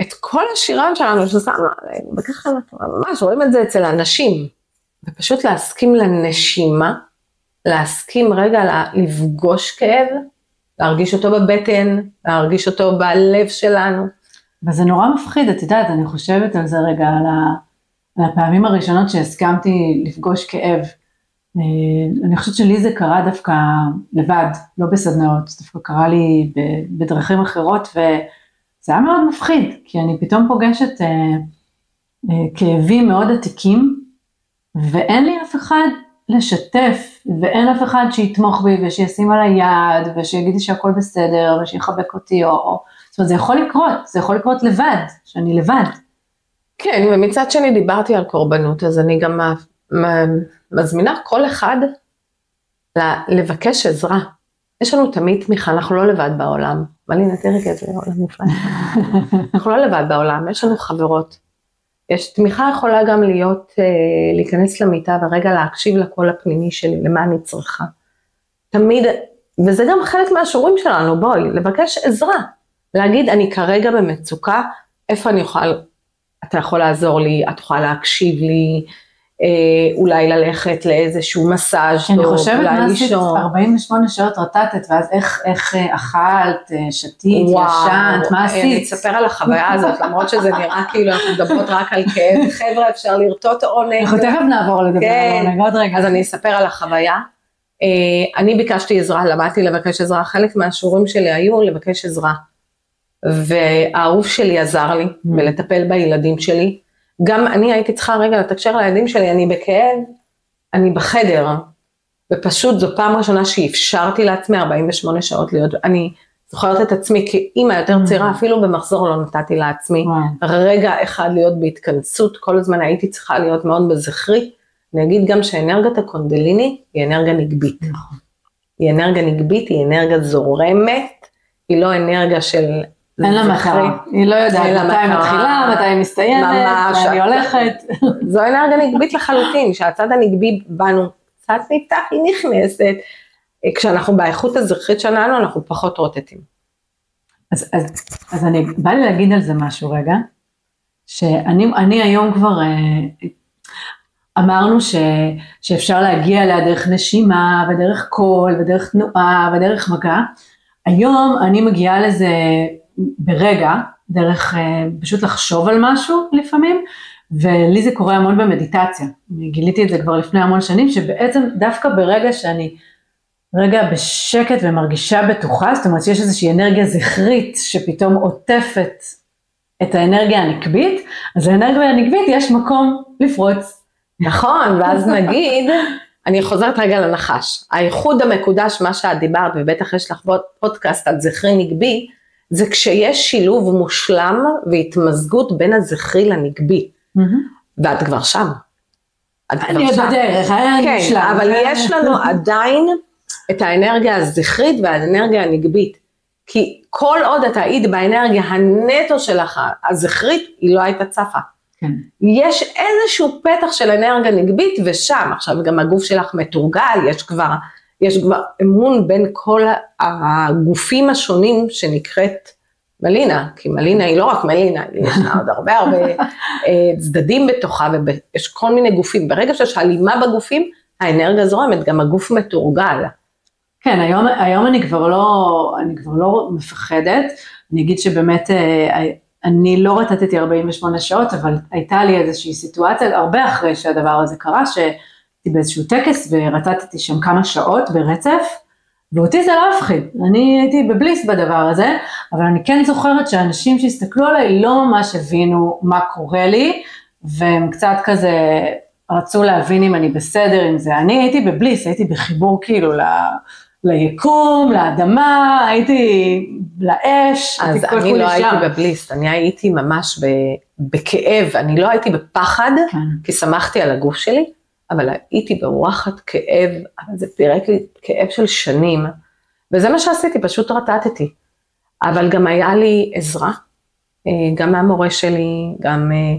את כל השירן שלנו ששמנו עלינו, וככה אנחנו ממש רואים את זה אצל אנשים. ופשוט להסכים לנשימה, להסכים רגע לפגוש כאב, להרגיש אותו בבטן, להרגיש אותו בלב שלנו. וזה נורא מפחיד, את יודעת, אני חושבת על זה רגע, על, הפעמים הראשונות שהסכמתי לפגוש כאב. אה, אני חושבת שלי זה קרה דווקא לבד, לא בסדנאות, זה דווקא קרה לי בדרכים אחרות, וזה היה מאוד מפחיד, כי אני פתאום פוגשת אה, אה, כאבים מאוד עתיקים, ואין לי אף אחד לשתף, ואין אף אחד שיתמוך בי ושישים עליי יד, ושיגיד לי שהכל בסדר, ושיחבק אותי, או. זאת אומרת, זה יכול לקרות, זה יכול לקרות לבד, שאני לבד. כן, ומצד שני דיברתי על קורבנות, אז אני גם מזמינה כל אחד לבקש עזרה. יש לנו תמיד תמיכה, אנחנו לא לבד בעולם. מלינה, תראי איזה עולם מופלא. אנחנו לא לבד בעולם, יש לנו חברות. יש תמיכה יכולה גם להיות, אה, להיכנס למיטה ורגע להקשיב לקול הפנימי שלי, למה אני צריכה. תמיד, וזה גם חלק מהשיעורים שלנו, בואי, לבקש עזרה. להגיד, אני כרגע במצוקה, איפה אני יכולה, אתה יכול לעזור לי, את יכולה להקשיב לי, אולי ללכת לאיזשהו מסאז' טוב, אולי לישון. אני חושבת מה עשית 48 שעות רטטת, ואז איך, איך אה, אכלת, אה, שתית, ישנת, מה עשית? אני אספר על החוויה הזאת, למרות שזה נראה כאילו אנחנו מדברות רק על כאב, חבר'ה אפשר לרטוט עונג. אנחנו תכף נעבור לדבר כן. על עונג, עוד רגע. אז אני אספר על החוויה. אני ביקשתי עזרה, למדתי לבקש עזרה, חלק מהשיעורים שלי היו לבקש עזרה. והאהוב שלי עזר לי mm. בלטפל בילדים שלי. גם אני הייתי צריכה רגע לתקשר לילדים שלי, אני בכאב, אני בחדר, ופשוט זו פעם ראשונה שאפשרתי לעצמי 48 שעות להיות, אני זוכרת את עצמי כאימא יותר mm. צעירה, אפילו במחזור לא נתתי לעצמי רגע אחד להיות בהתכנסות, כל הזמן הייתי צריכה להיות מאוד בזכרי. אני אגיד גם שאנרגיית הקונדליני היא אנרגיה נגבית. נכון. היא אנרגיה נגבית, היא אנרגיה זורמת, היא לא אנרגיה של אין לה מטרה, היא לא יודעת מתי היא מתחילה, מתי היא מסתיימת, ממש, אני הולכת. זו אנרגיה נגבית לחלוטין, שהצד הנגבי בנו קצת נפתח, היא נכנסת. כשאנחנו באיכות הזכרית שלנו, אנחנו פחות רוטטים. אז, אז, אז אני, בא לי להגיד על זה משהו רגע, שאני היום כבר, אה, אמרנו ש, שאפשר להגיע אליה דרך נשימה, ודרך קול, ודרך תנועה, ודרך מגע. היום אני מגיעה לזה ברגע, דרך אה, פשוט לחשוב על משהו לפעמים, ולי זה קורה המון במדיטציה. אני גיליתי את זה כבר לפני המון שנים, שבעצם דווקא ברגע שאני רגע בשקט ומרגישה בטוחה, זאת אומרת שיש איזושהי אנרגיה זכרית שפתאום עוטפת את האנרגיה הנקבית, אז לאנרגיה הנקבית יש מקום לפרוץ. נכון, ואז נגיד, אני חוזרת רגע לנחש. האיחוד המקודש, מה שאת דיברת, ובטח יש לך פודקאסט על זכרי נגבי, זה כשיש שילוב מושלם והתמזגות בין הזכרי לנגבי. Mm-hmm. ואת כבר שם. אני עוד בדרך, היה כן, נשלם. אבל יש לנו עדיין את האנרגיה הזכרית והאנרגיה הנגבית. כי כל עוד את היית באנרגיה הנטו שלך, הזכרית, היא לא הייתה צפה. כן. יש איזשהו פתח של אנרגיה נגבית ושם, עכשיו גם הגוף שלך מתורגל, יש כבר יש כבר אמון בין כל הגופים השונים שנקראת מלינה, כי מלינה היא לא רק מלינה, יש לה עוד הרבה הרבה אה, צדדים בתוכה ויש כל מיני גופים. ברגע שיש הלימה בגופים, האנרגיה זורמת, גם הגוף מתורגל. כן, היום, היום אני, כבר לא, אני כבר לא מפחדת, אני אגיד שבאמת אה, אני לא רטטתי 48 שעות, אבל הייתה לי איזושהי סיטואציה, הרבה אחרי שהדבר הזה קרה, ש... הייתי באיזשהו טקס ורטטתי שם כמה שעות ברצף, ואותי זה לא הפחיד, אני הייתי בבליס בדבר הזה, אבל אני כן זוכרת שאנשים שהסתכלו עליי לא ממש הבינו מה קורה לי, והם קצת כזה רצו להבין אם אני בסדר עם זה. אני הייתי בבליס, הייתי בחיבור כאילו ל... ליקום, לאדמה, הייתי לאש, אז אני לא לשם. הייתי בבליס, אני הייתי ממש ב, בכאב, אני לא הייתי בפחד, כן. כי שמחתי על הגוף שלי, אבל הייתי בווחת כאב, אבל זה פירק לי כאב של שנים, וזה מה שעשיתי, פשוט רטטתי. אבל גם היה לי עזרה, אה, גם מהמורה שלי, גם אה,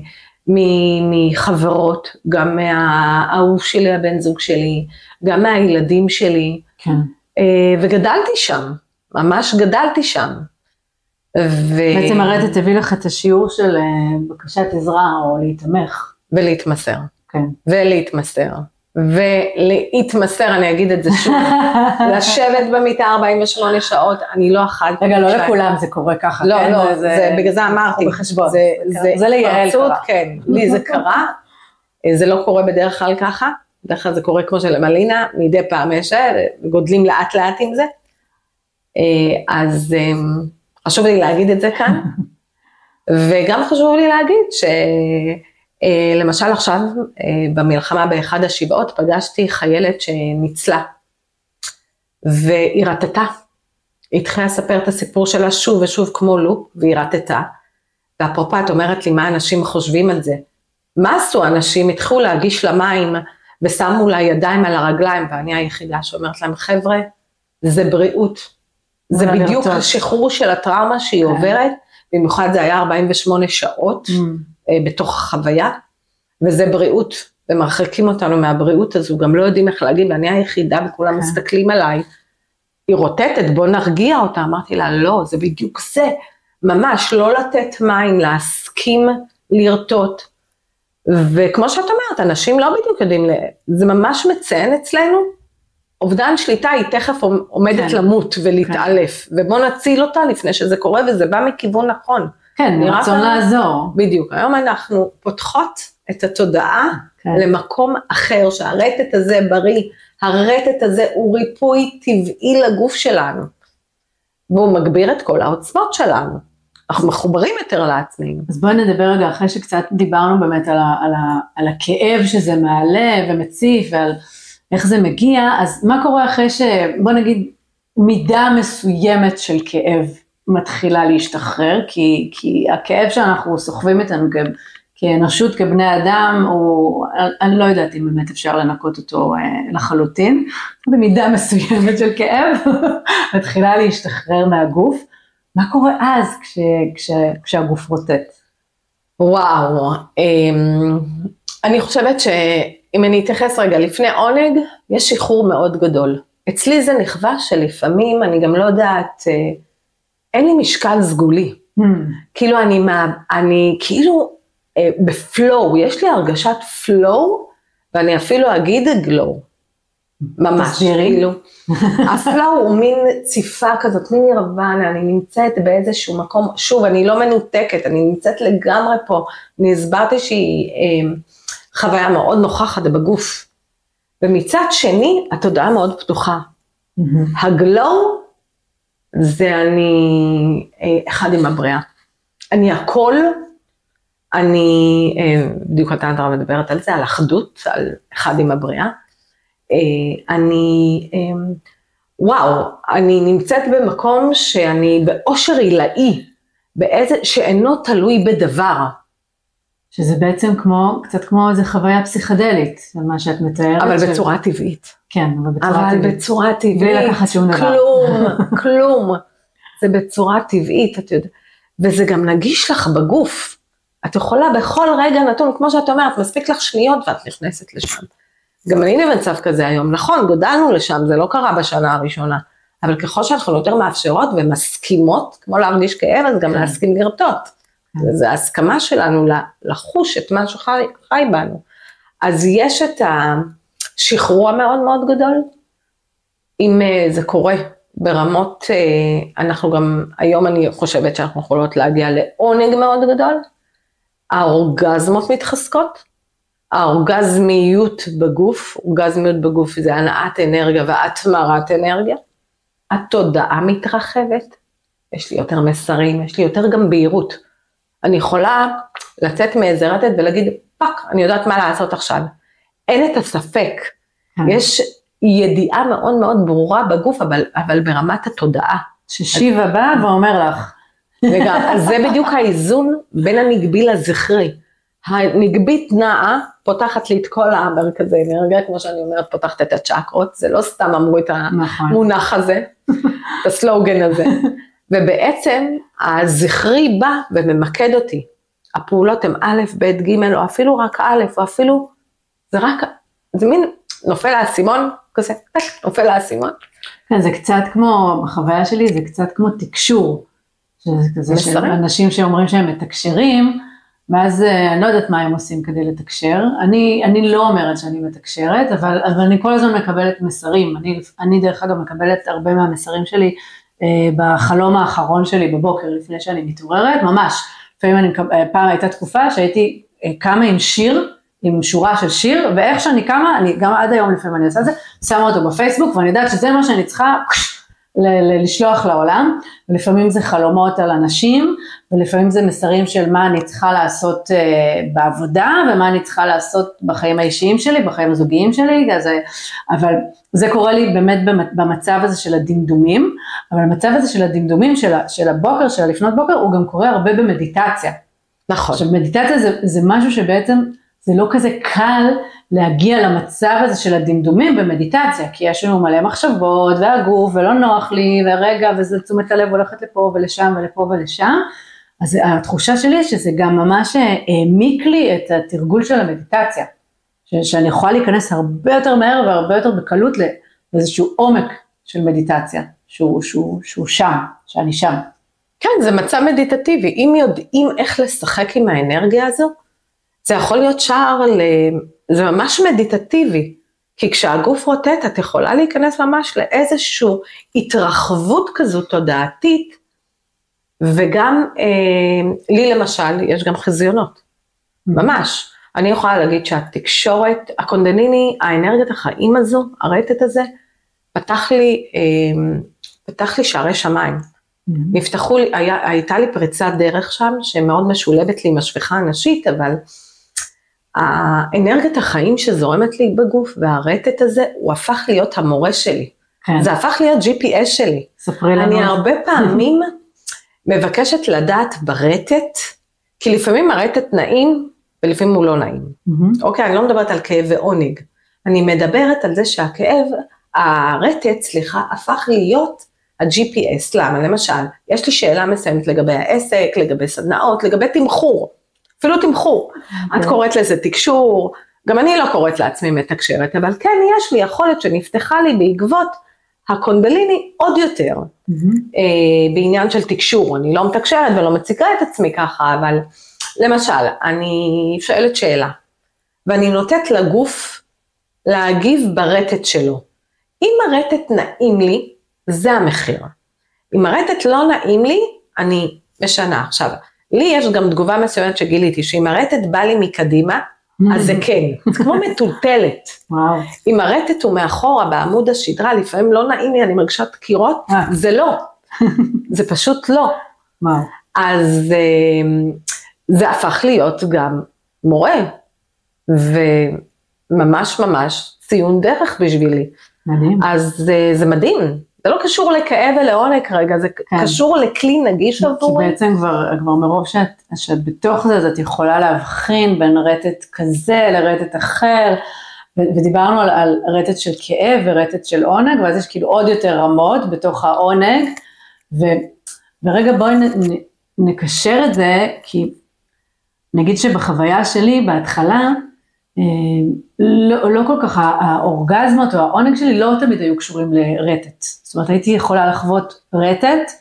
מחברות, גם מהאהוב שלי, הבן זוג שלי, גם מהילדים שלי, כן. אה, וגדלתי שם, ממש גדלתי שם. ו... בעצם הרטט הביא לך את השיעור של בקשת עזרה או להתמך. ולהתמסר. כן. ולהתמסר. ולהתמסר, אני אגיד את זה שוב, לשבת במיטה 48 שעות, אני לא אחת. רגע, לא לכולם זה קורה ככה, לא, כן? לא, זה, זה, בגלל זה אמרתי. בחשבון. זה, זה, זה ליעל קרה. כן, לי זה קרה, זה לא קורה בדרך כלל ככה, בדרך כלל זה קורה כמו של מלינה, מדי פעם יש, אה, גודלים לאט לאט עם זה. אה, אז אה, חשוב לי להגיד את זה כאן, וגם חשוב לי להגיד ש... אה, למשל עכשיו, אה, במלחמה באחד השבעות, פגשתי חיילת שניצלה, והיא רטטה. היא התחילה לספר את הסיפור שלה שוב ושוב כמו לופ, והיא רטטה. ואפרופו את אומרת לי מה אנשים חושבים על זה. מה עשו אנשים? התחילו להגיש לה מים ושמו לה ידיים על הרגליים, ואני היחידה שאומרת להם, חבר'ה, זה בריאות. זה בדיוק. השחרור של הטראומה שהיא כן. עוברת, במיוחד זה היה 48 שעות mm. בתוך החוויה, וזה בריאות, ומרחיקים אותנו מהבריאות הזו, גם לא יודעים איך להגיד, ואני היחידה וכולם כן. מסתכלים עליי, היא רוטטת, בוא נרגיע אותה, אמרתי לה, לא, זה בדיוק זה, ממש לא לתת מים, להסכים לרטוט. וכמו שאת אומרת, אנשים לא בדיוק יודעים, זה ממש מציין אצלנו, אובדן שליטה היא תכף עומדת כן, למות ולהתעלף, כן. ובוא נציל אותה לפני שזה קורה, וזה בא מכיוון נכון. כן, רצון לעזור. בדיוק, היום אנחנו פותחות את התודעה כן. למקום אחר, שהרטט הזה בריא, הרטט הזה הוא ריפוי טבעי לגוף שלנו, והוא מגביר את כל העוצמות שלנו. אנחנו מחוברים יותר לעצמנו. אז בואי נדבר רגע, אחרי שקצת דיברנו באמת על, ה, על, ה, על הכאב שזה מעלה ומציף ועל איך זה מגיע, אז מה קורה אחרי ש... בוא נגיד, מידה מסוימת של כאב מתחילה להשתחרר, כי, כי הכאב שאנחנו סוחבים איתנו כאנושות, כבני אדם, הוא, אני לא יודעת אם באמת אפשר לנקות אותו אה, לחלוטין, במידה מסוימת של כאב, מתחילה להשתחרר מהגוף. מה קורה אז כש, כש, כשהגוף רוטט? וואו, אמ, אני חושבת שאם אני אתייחס רגע לפני עונג, יש שחרור מאוד גדול. אצלי זה נכווה שלפעמים, אני גם לא יודעת, אה, אין לי משקל סגולי. Hmm. כאילו אני, מה, אני כאילו אה, ב flow, יש לי הרגשת flow, ואני אפילו אגיד glow. ממש, כאילו. ה flow הוא מין ציפה כזאת, מין נירוונה, אני נמצאת באיזשהו מקום, שוב, אני לא מנותקת, אני נמצאת לגמרי פה, אני הסברתי שהיא אה, חוויה מאוד נוכחת בגוף. ומצד שני, התודעה מאוד פתוחה. ה glow זה אני אה, אחד עם הבריאה. אני הכל, אני, אה, בדיוק אתה מדברת על זה, על אחדות, על אחד עם הבריאה. אה, אני, וואו, אני נמצאת במקום שאני באושר עילאי, שאינו תלוי בדבר. שזה בעצם כמו, קצת כמו איזה חוויה פסיכדלית, מה שאת מתארת. אבל של... בצורה טבעית. כן, אבל בצורה אבל טבעית. אבל בצורה טבעית. בלי לקחת שום דבר. כלום, כלום. זה בצורה טבעית, את יודעת. וזה גם נגיש לך בגוף. את יכולה בכל רגע נתון, כמו שאת אומרת, מספיק לך שניות ואת נכנסת לשם. גם אני במצב כזה היום, נכון, גדלנו לשם, זה לא קרה בשנה הראשונה, אבל ככל שאנחנו יותר מאפשרות ומסכימות, כמו להרגיש כאב, אז גם כן. להסכים לרטוט. זו ההסכמה שלנו לחוש את מה שחי בנו. אז יש את השחרור המאוד מאוד גדול, אם אה, זה קורה ברמות, אה, אנחנו גם, היום אני חושבת שאנחנו יכולות להגיע לעונג מאוד גדול, האורגזמות מתחזקות, האורגזמיות בגוף, אורגזמיות בגוף זה הנעת אנרגיה והתמרת אנרגיה, התודעה מתרחבת, יש לי יותר מסרים, יש לי יותר גם בהירות. אני יכולה לצאת מאיזה רטט ולהגיד, fuck, אני יודעת מה לעשות עכשיו. אין את הספק, כן. יש ידיעה מאוד מאוד ברורה בגוף, אבל, אבל ברמת התודעה. ששיבה בא ואומר לך. אז זה בדיוק האיזון בין הנגבי לזכרי. הנגבית נעה, פותחת לי את כל המרכזי אנרגיה, כמו שאני אומרת, פותחת את הצ'קרות, זה לא סתם אמרו את נכון. המונח הזה, את הסלוגן הזה. ובעצם הזכרי בא וממקד אותי. הפעולות הן א', ב', ג', או אפילו רק א', או אפילו, זה רק, זה מין, נופל האסימון, כזה, נופל האסימון. כן, זה קצת כמו, בחוויה שלי זה קצת כמו תקשור. שזה כזה של אנשים שאומרים שהם מתקשרים, ואז אה, אני לא יודעת מה הם עושים כדי לתקשר, אני, אני לא אומרת שאני מתקשרת, אבל, אבל אני כל הזמן מקבלת מסרים, אני, אני דרך אגב מקבלת הרבה מהמסרים שלי בחלום האחרון שלי בבוקר לפני שאני מתעוררת, ממש, לפעמים אני, אה, פעם הייתה תקופה שהייתי אה, קמה עם שיר, עם שורה של שיר, ואיך שאני קמה, אני גם עד היום לפעמים אני עושה את זה, שמה אותו בפייסבוק, ואני יודעת שזה מה שאני צריכה ל- לשלוח לעולם, ולפעמים זה חלומות על אנשים, ולפעמים זה מסרים של מה אני צריכה לעשות uh, בעבודה, ומה אני צריכה לעשות בחיים האישיים שלי, בחיים הזוגיים שלי, אז, אבל זה קורה לי באמת במצב הזה של הדמדומים, אבל המצב הזה של הדמדומים, של, של הבוקר, של הלפנות בוקר, הוא גם קורה הרבה במדיטציה. נכון. עכשיו מדיטציה זה, זה משהו שבעצם זה לא כזה קל להגיע למצב הזה של הדמדומים במדיטציה, כי יש לנו מלא מחשבות והגוף ולא נוח לי ורגע וזה תשומת הלב הולכת לפה ולשם ולפה ולשם, אז התחושה שלי שזה גם ממש העמיק לי את התרגול של המדיטציה, ש, שאני יכולה להיכנס הרבה יותר מהר והרבה יותר בקלות לאיזשהו עומק של מדיטציה, שהוא, שהוא, שהוא שם, שאני שם. כן, זה מצב מדיטטיבי. אם יודעים איך לשחק עם האנרגיה הזו, זה יכול להיות שער, ל... זה ממש מדיטטיבי. כי כשהגוף רוטט, את יכולה להיכנס ממש לאיזושהי התרחבות כזו תודעתית, וגם אה, לי למשל, יש גם חזיונות. Mm-hmm. ממש. אני יכולה להגיד שהתקשורת, הקונדניני, האנרגיית החיים הזו, הרטט הזה, פתח לי, אה, פתח לי שערי שמיים. Mm-hmm. נפתחו לי, היה, הייתה לי פריצת דרך שם, שמאוד משולבת לי עם השפיכה הנשית, אבל האנרגיית החיים שזורמת לי בגוף והרטט הזה, הוא הפך להיות המורה שלי. כן. זה הפך להיות GPS שלי. ספרי לנו. אני הרבה פעמים מבקשת לדעת ברטט, כי לפעמים הרטט נעים ולפעמים הוא לא נעים. Mm-hmm. אוקיי, אני לא מדברת על כאב ועונג. אני מדברת על זה שהכאב, הרטט, סליחה, הפך להיות ה-GPS. למה? למשל, יש לי שאלה מסוימת לגבי העסק, לגבי סדנאות, לגבי תמחור. אפילו תמחור. את אוקיי. קוראת לזה תקשור, גם אני לא קוראת לעצמי מתקשרת, אבל כן, יש לי יכולת שנפתחה לי בעקבות הקונדליני עוד יותר, mm-hmm. אה, בעניין של תקשור. אני לא מתקשרת ולא מציגה את עצמי ככה, אבל למשל, אני שואלת שאלה, ואני נותנת לגוף להגיב ברטט שלו. אם הרטט נעים לי, זה המחיר. אם הרטט לא נעים לי, אני משנה. עכשיו, לי יש גם תגובה מסוימת שגיליתי, שאם הרטט בא לי מקדימה, אז זה כן, זה כמו מטולטלת. וואו. אם הרטט הוא מאחורה בעמוד השדרה, לפעמים לא נעים לי, אני מרגישה דקירות, אה. זה לא, זה פשוט לא. וואו. אז אה, זה הפך להיות גם מורה, וממש ממש ציון דרך בשבילי. מדהים. אז זה, זה מדהים, זה לא קשור לכאב ולעונג כרגע, זה כן. קשור לכלי נגיש עבורי. כי בעצם כבר, כבר מרוב שאת, שאת בתוך זה, אז את יכולה להבחין בין רטט כזה לרטט אחר, ודיברנו על, על רטט של כאב ורטט של עונג, ואז יש כאילו עוד יותר רמות בתוך העונג, ו, ורגע בואי נ, נ, נקשר את זה, כי נגיד שבחוויה שלי בהתחלה, לא, לא כל כך, האורגזמות או העונג שלי לא תמיד היו קשורים לרטט. זאת אומרת, הייתי יכולה לחוות רטט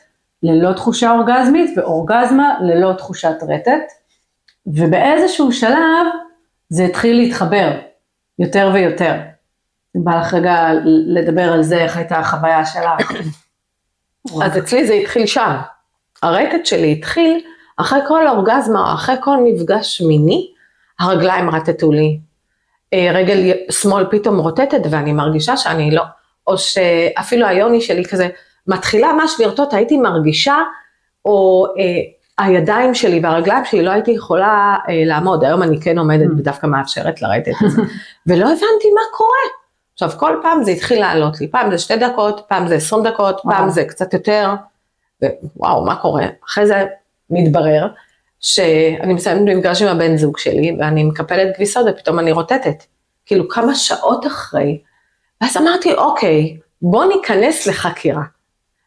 ללא תחושה אורגזמית, ואורגזמה ללא תחושת רטט, ובאיזשהו שלב זה התחיל להתחבר יותר ויותר. אם בא לך רגע לדבר על זה, איך הייתה החוויה שלך. אז אצלי זה התחיל שם. הרטט שלי התחיל אחרי כל אורגזמה, אחרי כל מפגש מיני, הרגליים רטטו לי, אה, רגל שמאל פתאום רוטטת ואני מרגישה שאני לא, או שאפילו היוני שלי כזה מתחילה ממש לרטוט, הייתי מרגישה, או אה, הידיים שלי והרגליים שלי לא הייתי יכולה אה, לעמוד, היום אני כן עומדת mm. ודווקא מאפשרת לרטט את זה, ולא הבנתי מה קורה. עכשיו כל פעם זה התחיל לעלות לי, פעם זה שתי דקות, פעם זה עשרים דקות, פעם זה קצת יותר, ווואו מה קורה, אחרי זה מתברר שאני מסיימת מפגש עם הבן זוג שלי, ואני מקפלת כביסות ופתאום אני רוטטת. כאילו כמה שעות אחרי, ואז אמרתי, אוקיי, בוא ניכנס לחקירה.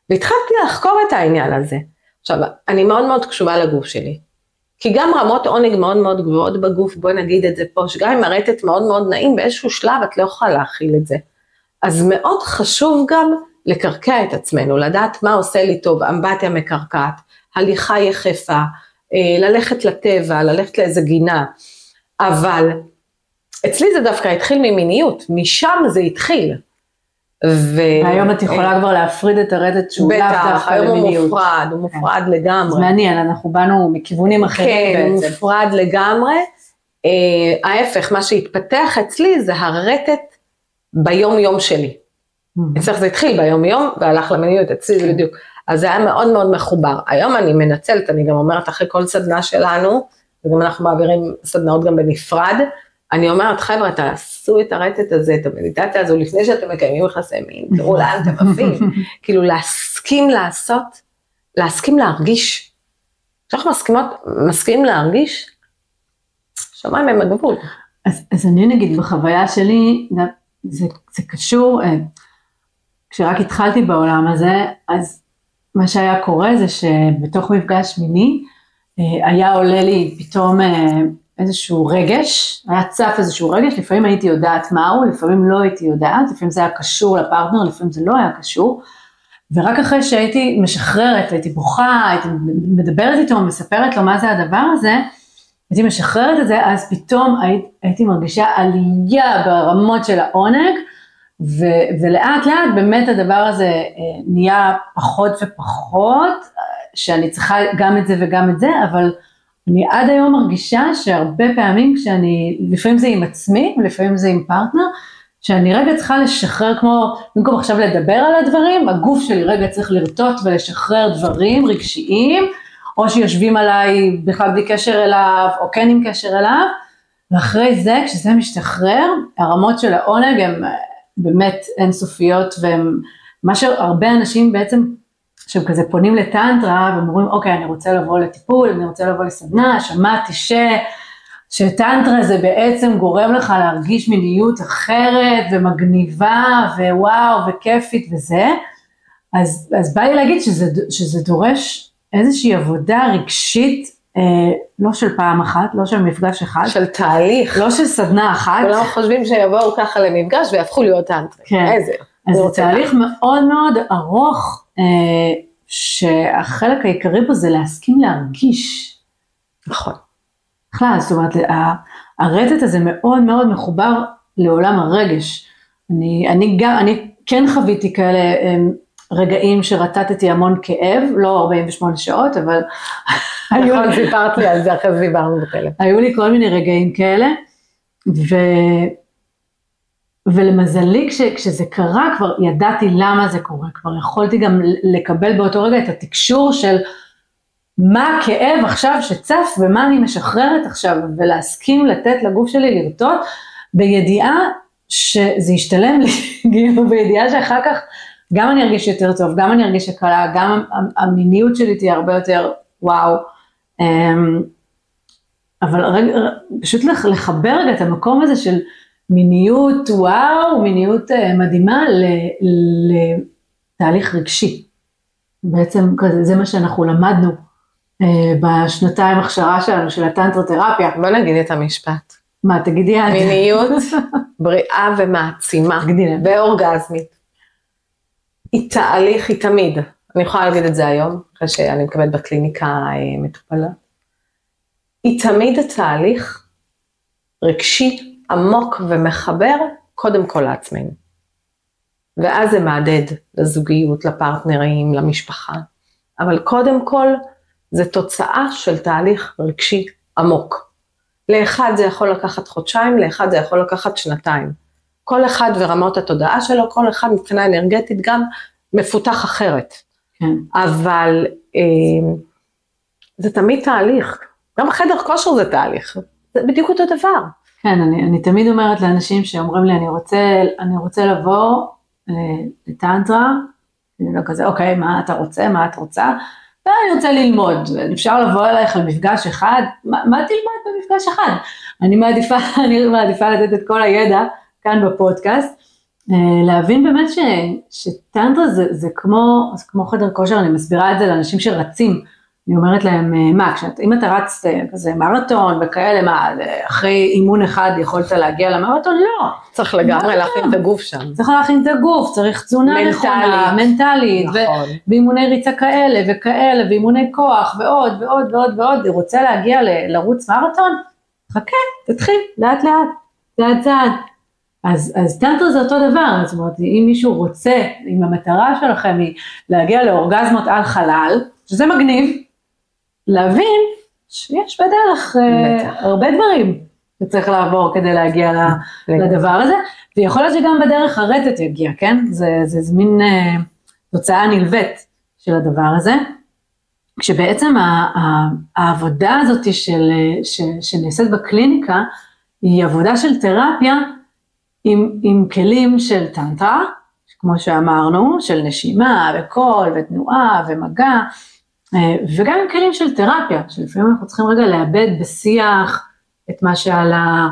והתחלתי לחקור את העניין הזה. עכשיו, אני מאוד מאוד קשובה לגוף שלי. כי גם רמות עונג מאוד מאוד גבוהות בגוף, בואי נגיד את זה פה, שגם אם הרטט מאוד מאוד נעים, באיזשהו שלב את לא יכולה להכיל את זה. אז מאוד חשוב גם לקרקע את עצמנו, לדעת מה עושה לי טוב, אמבטיה מקרקעת, הליכה יחפה, ללכת לטבע, ללכת לאיזה גינה, אבל אצלי זה דווקא התחיל ממיניות, משם זה התחיל. ו... היום את יכולה כבר להפריד את הרדת שהוא לאו דווקא למיניות. בטח, היום הוא מופרד, הוא כן. מופרד כן. לגמרי. זה מעניין, אנחנו באנו מכיוונים אחרים כן, בעצם. כן, הוא מופרד לגמרי. Uh, ההפך, מה שהתפתח אצלי זה הרטט ביום יום שלי. אצלך זה התחיל ביום יום והלך למיניות, אצלי זה בדיוק. אז זה היה מאוד מאוד מחובר. היום אני מנצלת, אני גם אומרת אחרי כל סדנה שלנו, וגם אנחנו מעבירים סדנאות גם בנפרד, אני אומרת, חבר'ה, תעשו את הרטט הזה, את המדיטציה הזו, לפני שאתם מקיימים יחסי מין, תראו לאן אתם עפים. כאילו להסכים לעשות, להסכים להרגיש. כשאנחנו מסכימות, מסכימים להרגיש, שמיים הם הגבול. אז, אז אני נגיד בחוויה שלי, זה, זה קשור, אה, כשרק התחלתי בעולם הזה, אז מה שהיה קורה זה שבתוך מפגש מיני, אה, היה עולה לי פתאום אה, איזשהו רגש, היה צף איזשהו רגש, לפעמים הייתי יודעת מהו, לפעמים לא הייתי יודעת, לפעמים זה היה קשור לפרטנר, לפעמים זה לא היה קשור, ורק אחרי שהייתי משחררת, הייתי בוכה, הייתי מדברת איתו, מספרת לו מה זה הדבר הזה, הייתי משחררת את זה, אז פתאום הייתי, מרגישה עלייה ברמות של העונג, ו, ולאט לאט באמת הדבר הזה אה, נהיה פחות ופחות, שאני צריכה גם את זה וגם את זה, אבל אני עד היום מרגישה שהרבה פעמים כשאני, לפעמים זה עם עצמי, לפעמים זה עם פרטנר, שאני רגע צריכה לשחרר כמו, במקום עכשיו לדבר על הדברים, הגוף שלי רגע צריך לרטוט ולשחרר דברים רגשיים, או שיושבים עליי בכלל בלי קשר אליו, או כן עם קשר אליו, ואחרי זה, כשזה משתחרר, הרמות של העונג הן באמת אינסופיות, והן מה שהרבה אנשים בעצם שהם כזה פונים לטנטרה ואומרים, אוקיי, אני רוצה לבוא לטיפול, אני רוצה לבוא לסדנה, שמעתי ש... שטנטרה זה בעצם גורם לך להרגיש מיניות אחרת ומגניבה ווואו וכיפית וזה, אז, אז בא לי להגיד שזה, שזה דורש איזושהי עבודה רגשית, לא של פעם אחת, לא של מפגש אחד. של תהליך. לא של סדנה אחת. כולם חושבים שיבואו ככה למפגש ויהפכו להיות טנטרה. כן. איזה. אז זה תהליך מאוד מאוד ארוך אה, שהחלק העיקרי פה זה להסכים להרגיש. נכון. בכלל, זאת אומרת, הרטט הזה מאוד מאוד מחובר לעולם הרגש. אני, אני גם, אני כן חוויתי כאלה אה, רגעים שרטטתי המון כאב, לא 48 שעות, אבל... נכון, סיפרת לי על זה אחרי זה דיברנו בטלפון. היו לי כל מיני רגעים כאלה, ו... ולמזלי כש, כשזה קרה כבר ידעתי למה זה קורה, כבר יכולתי גם לקבל באותו רגע את התקשור של מה הכאב עכשיו שצף ומה אני משחררת עכשיו ולהסכים לתת לגוף שלי לרטוט בידיעה שזה ישתלם לי, כאילו בידיעה שאחר כך גם אני ארגיש יותר טוב, גם אני ארגיש הקלה, גם המיניות שלי תהיה הרבה יותר וואו. אמ, אבל רגע, פשוט לחבר רגע את המקום הזה של מיניות וואו, מיניות אה, מדהימה לתהליך רגשי. בעצם זה מה שאנחנו למדנו אה, בשנתיים הכשרה שלנו, של הטנטרותרפיה. בוא נגיד את המשפט. מה, תגידי את. מיניות בריאה ומעצימה. תגידי להם. ואורגזמית. היא תהליך, היא תמיד. אני יכולה להגיד את זה היום, אחרי שאני מקבלת בקליניקה אה, מטופלה. היא תמיד תהליך רגשי עמוק ומחבר קודם כל לעצמנו. ואז זה מהדהד לזוגיות, לפרטנרים, למשפחה. אבל קודם כל זה תוצאה של תהליך רגשי עמוק. לאחד זה יכול לקחת חודשיים, לאחד זה יכול לקחת שנתיים. כל אחד ורמות התודעה שלו, כל אחד מבחינה אנרגטית גם מפותח אחרת. כן. אבל אה, זה תמיד תהליך. גם חדר כושר זה תהליך, זה בדיוק אותו דבר. כן, אני, אני תמיד אומרת לאנשים שאומרים לי, אני רוצה, אני רוצה לבוא לטנטרה, אני לא כזה, אוקיי, מה אתה רוצה, מה את רוצה? ואני רוצה ללמוד, אפשר לבוא אלייך למפגש אחד, מה, מה תלמד במפגש אחד? אני מעדיפה, אני מעדיפה לתת את כל הידע כאן בפודקאסט, אה, להבין באמת ש, שטנטרה זה, זה, כמו, זה כמו חדר כושר, אני מסבירה את זה לאנשים שרצים, אני אומרת להם, אה, מה, כשאת, אם אתה רץ אה, כזה מרתון וכאלה, מה, אחרי אימון אחד יכולת להגיע למרתון? לא. צריך לגמרי להכין את הגוף שם. צריך להכין את הגוף, צריך תזונה נכונה, מנטלית, נכון. ואימוני ריצה כאלה וכאלה, ואימוני כוח, ועוד ועוד ועוד ועוד, רוצה להגיע לרוץ מרתון? חכה, תתחיל, לאט לאט, צעד צעד. אז, אז טנטר זה אותו דבר, זאת אומרת, אם מישהו רוצה, אם המטרה שלכם היא להגיע לאורגזמות על חלל, שזה מגניב, להבין שיש בדרך uh, הרבה דברים. שצריך לעבור כדי להגיע לדבר הזה, ויכול להיות שגם בדרך הרטט יגיע, כן? זה, זה, זה מין אה, תוצאה נלווית של הדבר הזה. כשבעצם העבודה הזאת של, ש, שנעשית בקליניקה, היא עבודה של תרפיה עם, עם כלים של טנטרה, כמו שאמרנו, של נשימה וקול ותנועה ומגע, אה, וגם עם כלים של תרפיה, שלפעמים אנחנו צריכים רגע לאבד בשיח את מה שעלה,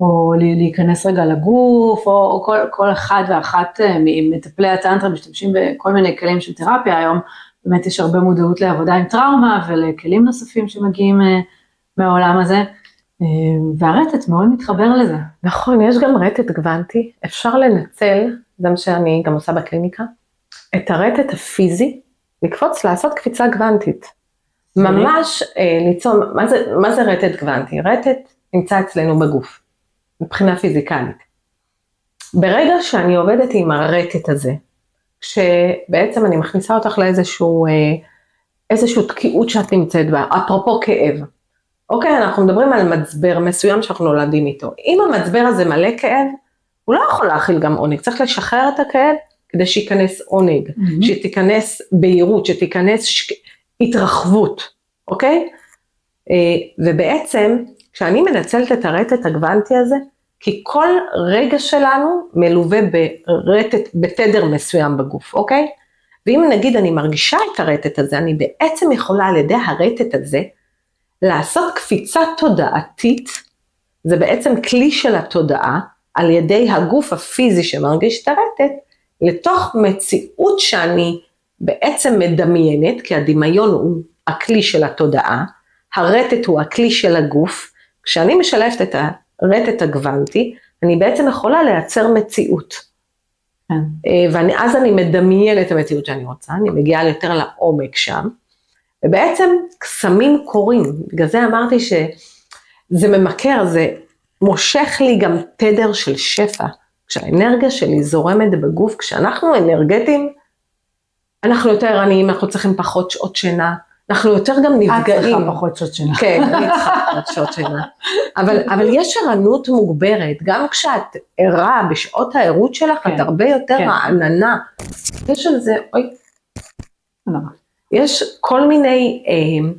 או להיכנס רגע לגוף, או, או כל, כל אחד ואחת אה, ממטפלי הטנטרה משתמשים בכל מיני כלים של תרפיה. היום, באמת יש הרבה מודעות לעבודה עם טראומה ולכלים נוספים שמגיעים אה, מהעולם הזה, והרטט מאוד מתחבר לזה. נכון, יש גם רטט גוונטי, אפשר לנצל, זה מה שאני גם עושה בקליניקה, את הרטט הפיזי לקפוץ, לעשות קפיצה גוונטית. ממש אה, ליצור, מה זה, מה זה רטט גוונטי? רטט נמצא אצלנו בגוף, מבחינה פיזיקלית. ברגע שאני עובדת עם הרטט הזה, שבעצם אני מכניסה אותך לאיזשהו אה, איזשהו תקיעות שאת נמצאת בה, אפרופו כאב. אוקיי, אנחנו מדברים על מצבר מסוים שאנחנו נולדים איתו. אם המצבר הזה מלא כאב, הוא לא יכול להכיל גם עונג, צריך לשחרר את הכאב כדי שייכנס עונג, mm-hmm. שתיכנס בהירות, שתיכנס ש... התרחבות, אוקיי? אה, ובעצם, כשאני מנצלת את הרטט הגוונטי הזה, כי כל רגע שלנו מלווה ברטט, בתדר מסוים בגוף, אוקיי? ואם נגיד אני מרגישה את הרטט הזה, אני בעצם יכולה על ידי הרטט הזה לעשות קפיצה תודעתית, זה בעצם כלי של התודעה, על ידי הגוף הפיזי שמרגיש את הרטט, לתוך מציאות שאני בעצם מדמיינת, כי הדמיון הוא הכלי של התודעה, הרטט הוא הכלי של הגוף, כשאני משלבת את הרטט הגוונטי, אני בעצם יכולה לייצר מציאות. כן. אה, ואז אני מדמיינת את המציאות שאני רוצה, אני מגיעה יותר לעומק שם, ובעצם קסמים קורים, בגלל זה אמרתי שזה ממכר, זה מושך לי גם תדר של שפע. כשהאנרגיה שלי זורמת בגוף, כשאנחנו אנרגטיים, אנחנו יותר ערניים, אנחנו צריכים פחות שעות שינה, אנחנו יותר גם נפגעים. את צריכה פחות שעות שינה. כן, אני צריכה פחות שעות שינה. אבל, אבל יש ערנות מוגברת, גם כשאת ערה בשעות הערות שלך, כן, את הרבה יותר כן. רעננה. יש על זה, אוי. לא. יש כל מיני אה,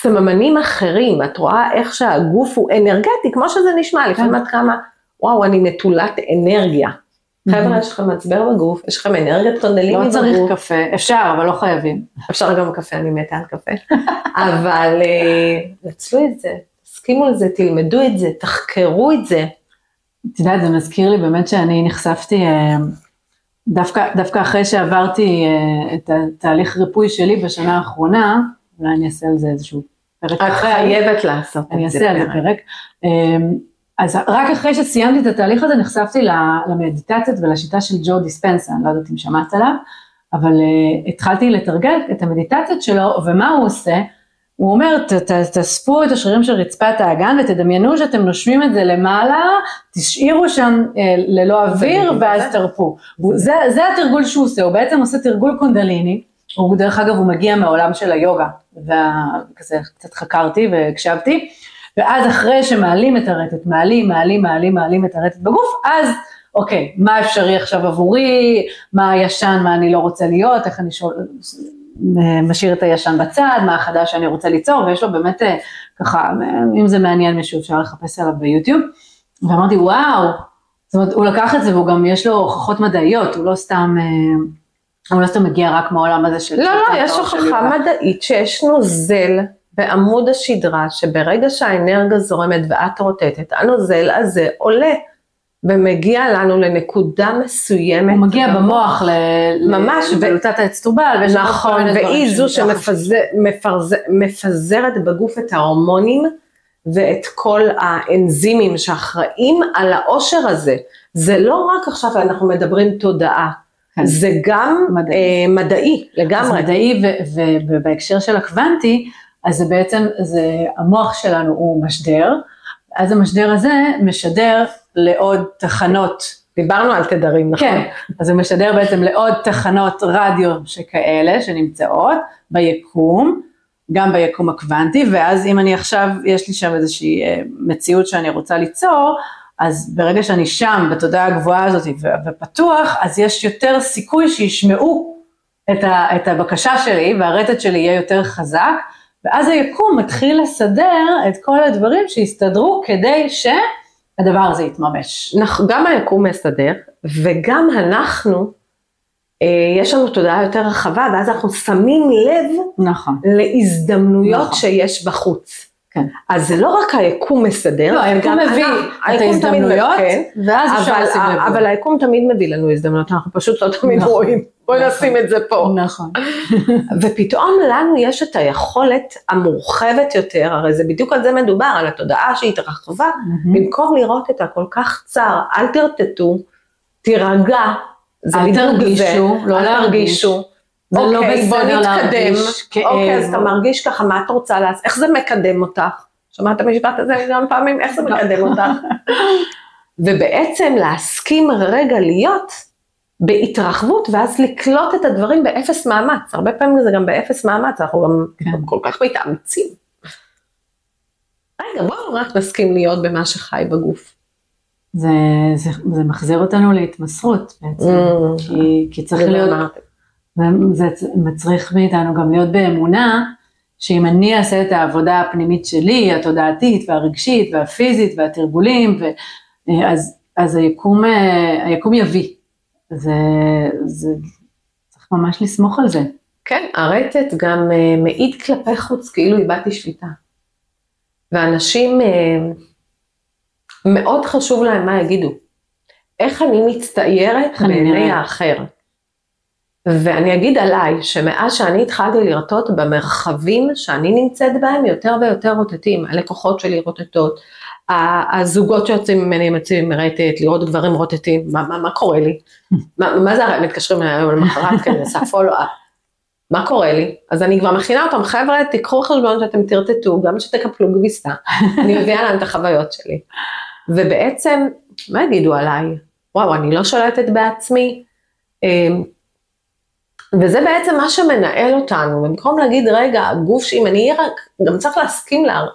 סממנים אחרים, את רואה איך שהגוף הוא אנרגטי, כמו שזה נשמע, כן. לפעמים את כמה, וואו, אני נטולת אנרגיה. חבר'ה, יש לכם מצבר בגוף, יש לכם אנרגיית טונדליני בגוף. לא צריך קפה, אפשר, אבל לא חייבים. אפשר גם קפה, אני מתה על קפה. אבל אה, נצלו את זה, תסכימו לזה, תלמדו את זה, תחקרו את זה. את יודעת, זה מזכיר לי באמת שאני נחשפתי, אה, דווקא, דווקא אחרי שעברתי אה, את התהליך ריפוי שלי בשנה האחרונה, אולי אני אעשה על זה איזשהו פרק אחר. את חייבת לעשות את זה. אני אעשה על זה פרק. אז רק אחרי שסיימתי את התהליך הזה נחשפתי למדיטציות ולשיטה של ג'ו דיספנסה, אני לא יודעת אם שמעת עליו, אבל uh, התחלתי לתרגל את המדיטציות שלו, ומה הוא עושה? הוא אומר, ת, ת, תאספו את השרירים של רצפת האגן ותדמיינו שאתם נושמים את זה למעלה, תשאירו שם uh, ללא אוויר ואז תרפו. זה, זה התרגול שהוא עושה, הוא בעצם עושה תרגול קונדליני, הוא דרך אגב הוא מגיע מהעולם של היוגה, וכזה קצת חקרתי והקשבתי. ואז אחרי שמעלים את הרטט, מעלים, מעלים, מעלים, מעלים את הרטט בגוף, אז אוקיי, מה אפשרי עכשיו עבורי, מה הישן, מה אני לא רוצה להיות, איך אני שואל, משאיר את הישן בצד, מה החדש שאני רוצה ליצור, ויש לו באמת אה, ככה, אם זה מעניין מישהו אפשר לחפש עליו ביוטיוב, ואמרתי וואו, זאת אומרת הוא לקח את זה והוא גם יש לו הוכחות מדעיות, הוא לא סתם, אה, הוא לא סתם מגיע רק מהעולם הזה של... לא, לא, יש הוכחה מדעית שיש נוזל בעמוד השדרה, שברגע שהאנרגיה זורמת ואת רוטטת, הנוזל הזה עולה. ומגיע לנו לנקודה מסוימת. הוא מגיע במוח ל... ממש. לבלוטת האצטרובל. נכון, והיא זו שמפזרת בגוף את ההורמונים ואת כל האנזימים שאחראים על העושר הזה. זה לא רק עכשיו אנחנו מדברים תודעה, כן. זה גם מדעי, אה, מדעי לגמרי. אז מדעי ובהקשר של הקוונטי, אז זה בעצם, זה, המוח שלנו הוא משדר, אז המשדר הזה משדר לעוד תחנות. דיברנו על תדרים, נכון? כן, אז הוא משדר בעצם לעוד תחנות רדיו שכאלה, שנמצאות ביקום, גם ביקום הקוונטי, ואז אם אני עכשיו, יש לי שם איזושהי אה, מציאות שאני רוצה ליצור, אז ברגע שאני שם, בתודעה הגבוהה הזאת ופתוח, אז יש יותר סיכוי שישמעו את, ה, את הבקשה שלי, והרטט שלי יהיה יותר חזק, ואז היקום מתחיל לסדר את כל הדברים שיסתדרו כדי שהדבר הזה יתממש. גם היקום מסדר, וגם אנחנו, אה, יש לנו תודעה יותר רחבה, ואז אנחנו שמים לב נכון. להזדמנויות נכון. שיש בחוץ. כן. אז זה לא רק היקום מסדר, לא, היקום מביא את ההזדמנויות, כן, ואז אפשר לשים לב. אבל היקום תמיד מביא לנו הזדמנויות, אנחנו פשוט לא תמיד נכון, רואים. בואי נכון, נשים את זה פה. נכון. ופתאום לנו יש את היכולת המורחבת יותר, הרי זה בדיוק על זה מדובר, על התודעה שהתרחבה, במקום לראות את הכל כך צר, אל תרטטו, תירגע, זה בדיוק זה. אל תרגישו, לא להרגישו. זה לא אוקיי, בסדר להרגיש כאב. אוקיי, אז אתה מרגיש ככה, מה את רוצה לעשות? איך זה מקדם אותך? שמעת המשפט הזה מיליון פעמים? איך זה מקדם אותך? ובעצם להסכים רגע להיות בהתרחבות, ואז לקלוט את הדברים באפס מאמץ. הרבה פעמים זה גם באפס מאמץ, אנחנו גם כן. כל כך מתאמצים. רגע, בואו רק נסכים להיות במה שחי בגוף. זה, זה, זה מחזיר אותנו להתמסרות בעצם, mm, כי, כי צריך להיות... וזה מצריך מאיתנו גם להיות באמונה, שאם אני אעשה את העבודה הפנימית שלי, התודעתית והרגשית והפיזית והתרגולים, ו, אז, אז היקום, היקום יביא. זה, זה, צריך ממש לסמוך על זה. כן, הרטט גם אה, מעיד כלפי חוץ כאילו איבדתי שליטה. ואנשים, אה, מאוד חשוב להם מה יגידו. איך אני מצטיירת בעיני האחר. ואני אגיד עליי, שמאז שאני התחלתי לרטוט במרחבים שאני נמצאת בהם, יותר ויותר רוטטים, הלקוחות שלי רוטטות, הזוגות שיוצאים ממני מציעים מרטט, לראות גברים רוטטים, מה, מה, מה קורה לי? מה, מה זה, מתקשרים אליי היום למחרת כדי לעשות פולו-אפ. מה קורה לי? אז אני כבר מכינה אותם, חבר'ה, תיקחו חשבון שאתם תרטטו, גם שתקפלו גביסה, אני מביאה להם את החוויות שלי. ובעצם, מה יגידו עליי? וואו, אני לא שולטת בעצמי. וזה בעצם מה שמנהל אותנו, במקום להגיד, רגע, הגוף שאם אני אהיה רק, גם צריך להסכים, לה,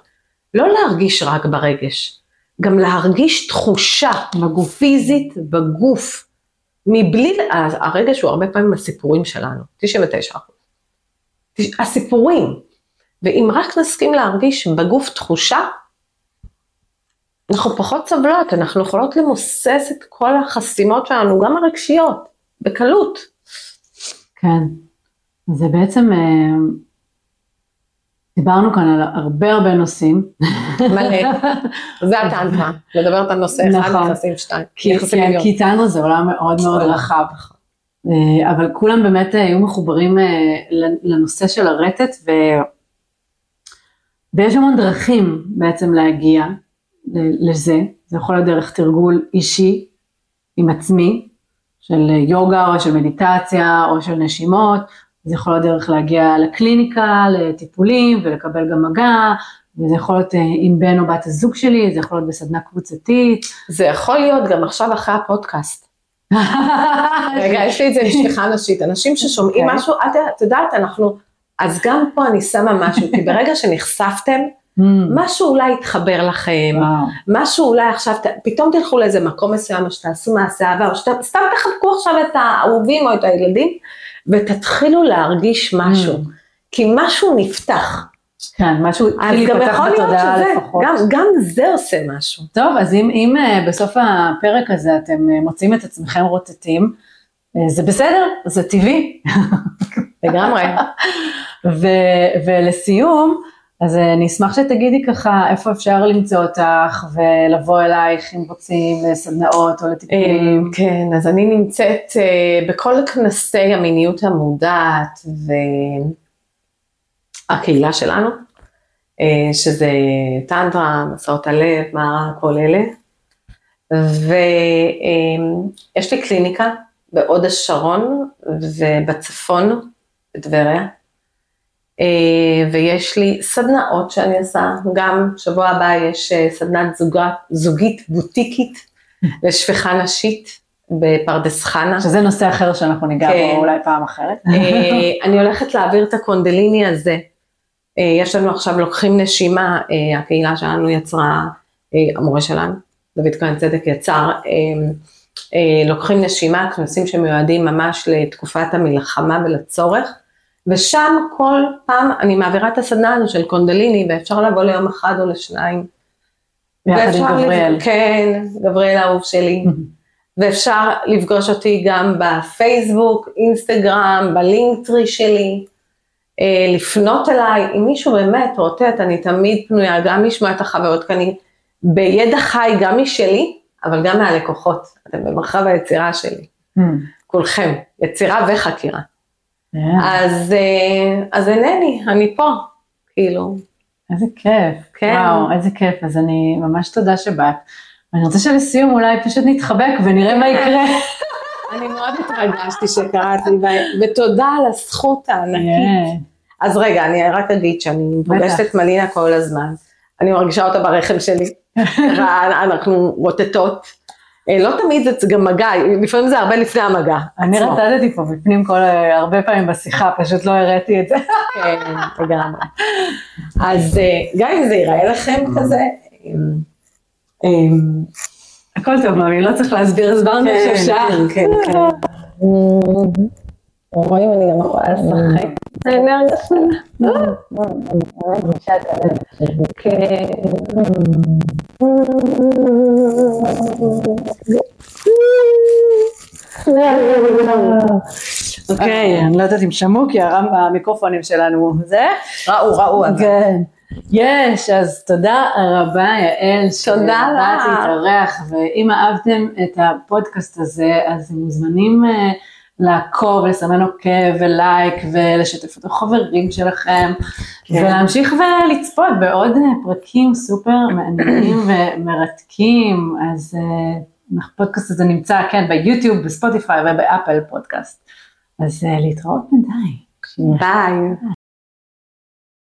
לא להרגיש רק ברגש, גם להרגיש תחושה בגוף, פיזית בגוף, מבלי, הרגש הוא הרבה פעמים הסיפורים שלנו, 99 אחוז. הסיפורים, ואם רק נסכים להרגיש בגוף תחושה, אנחנו פחות סבלות, אנחנו יכולות למוסס את כל החסימות שלנו, גם הרגשיות, בקלות. כן, זה בעצם, אה, דיברנו כאן על הרבה הרבה נושאים. מלא, זה הטנטרה, לדבר על נושא אחד, נכון. נכנסים שתיים. כי, כן, כי טנטרה זה עולם מאוד מאוד רחב. אה, אבל כולם באמת היו מחוברים אה, לנושא של הרטט, ו... ויש המון דרכים בעצם להגיע לזה, זה יכול להיות דרך תרגול אישי עם עצמי, של יוגה או של מדיטציה או של נשימות, זה יכול להיות דרך להגיע לקליניקה, לטיפולים ולקבל גם מגע, וזה יכול להיות אה, עם בן או בת הזוג שלי, זה יכול להיות בסדנה קבוצתית. זה יכול להיות גם עכשיו אחרי הפודקאסט. רגע, יש לי את זה משפחה נשית, אנשים ששומעים. אוקיי. משהו, את יודעת, אנחנו, אז גם פה אני שמה משהו, כי ברגע שנחשפתם, Mm. משהו אולי יתחבר לכם, wow. משהו אולי עכשיו, פתאום תלכו לאיזה מקום מסוים, או שתעשו מעשה אהבה, או שסתם תחבקו עכשיו את האהובים או את הילדים, ותתחילו להרגיש משהו, mm. כי משהו נפתח. כן, משהו התחיל להיפתח בתודעה לפחות. גם, גם זה עושה משהו. טוב, אז אם, אם אה, בסוף הפרק הזה אתם אה, מוצאים את עצמכם רוטטים, אה, זה בסדר, זה טבעי. לגמרי. ולסיום, אז אה, אני אשמח שתגידי ככה איפה אפשר למצוא אותך ולבוא אלייך אם רוצים לסדנאות או לטיפולים. אה, כן, אז אני נמצאת אה, בכל כנסי המיניות המודעת והקהילה שלנו, שזה טנדרה, מסעות הלב, מערה, כל אלה. ויש לי קליניקה בהוד השרון ובצפון, בטבריה. אה, ויש לי סדנאות שאני עושה, גם שבוע הבא יש אה, סדנת זוגה, זוגית בוטיקית לשפיכה נשית בפרדס חנה. שזה נושא אחר שאנחנו ניגע כן. בו אולי פעם אחרת. אה, אני הולכת להעביר את הקונדליני הזה יש לנו עכשיו לוקחים נשימה, הקהילה שלנו יצרה, המורה שלנו, דוד כהן צדק יצר, לוקחים נשימה, כנסים שמיועדים ממש לתקופת המלחמה ולצורך, ושם כל פעם אני מעבירה את הסדנה הזו של קונדליני, ואפשר לבוא ליום אחד או לשניים. ביחד עם גבריאל. כן, גבריאל האהוב שלי. ואפשר לפגוש אותי גם בפייסבוק, אינסטגרם, בלינקטרי שלי, אה, לפנות אליי, אם מישהו באמת רוטט, אני תמיד פנויה גם לשמוע את החוויות, כי אני בידע חי גם משלי, אבל גם מהלקוחות, אתם במרחב היצירה שלי, Mm. כולכם, יצירה וחקירה. כן. אז, אה, אז אינני, אני פה, כאילו, איזה כיף. כן. וואו, איזה כיף. אז אני ממש תודה שבאת. ואני רוצה שלסיום אולי פשוט נתחבק ונראה מה יקרה. אני מאוד התרגשתי שקראתי, ו- ותודה על הזכות הענקית. כן. אז רגע, אני רק אגיד שאני פוגשת את מלינה כל הזמן. אני מרגישה אותה ברחם שלי. אנחנו רוטטות. אה, לא תמיד זה גם מגע, לפעמים זה הרבה לפני המגע. אני. רטטתי פה בפנים כל, הרבה פעמים בשיחה, פשוט לא הראיתי את זה. כן, לגמרי. אז אה, גם אם זה ייראה לכם כזה, אמ, אמ, הכל טוב, מאמי, לא צריך להסביר, הסברנו עכשיו שעה. כן, כן, כן. רואים, אני גם יכולה לשחק. האנרגיה שלה. כן. אוקיי, אני לא יודעת אם שמעו, כי המיקרופונים שלנו זה. ראו, ראו. כן. יש, אז תודה רבה יעל, תודה לך. שבאת להתארח, ואם אהבתם את הפודקאסט הזה, אז מוזמנים אה, לעקוב, לסמן עוקב ולייק, ולשתף את החברים שלכם, כן. ולהמשיך ולצפות בעוד פרקים סופר מעניינים ומרתקים, אז אה, הפודקאסט הזה נמצא, כן, ביוטיוב, בספוטיפיי ובאפל פודקאסט. אז אה, להתראות בינתיים. ביי.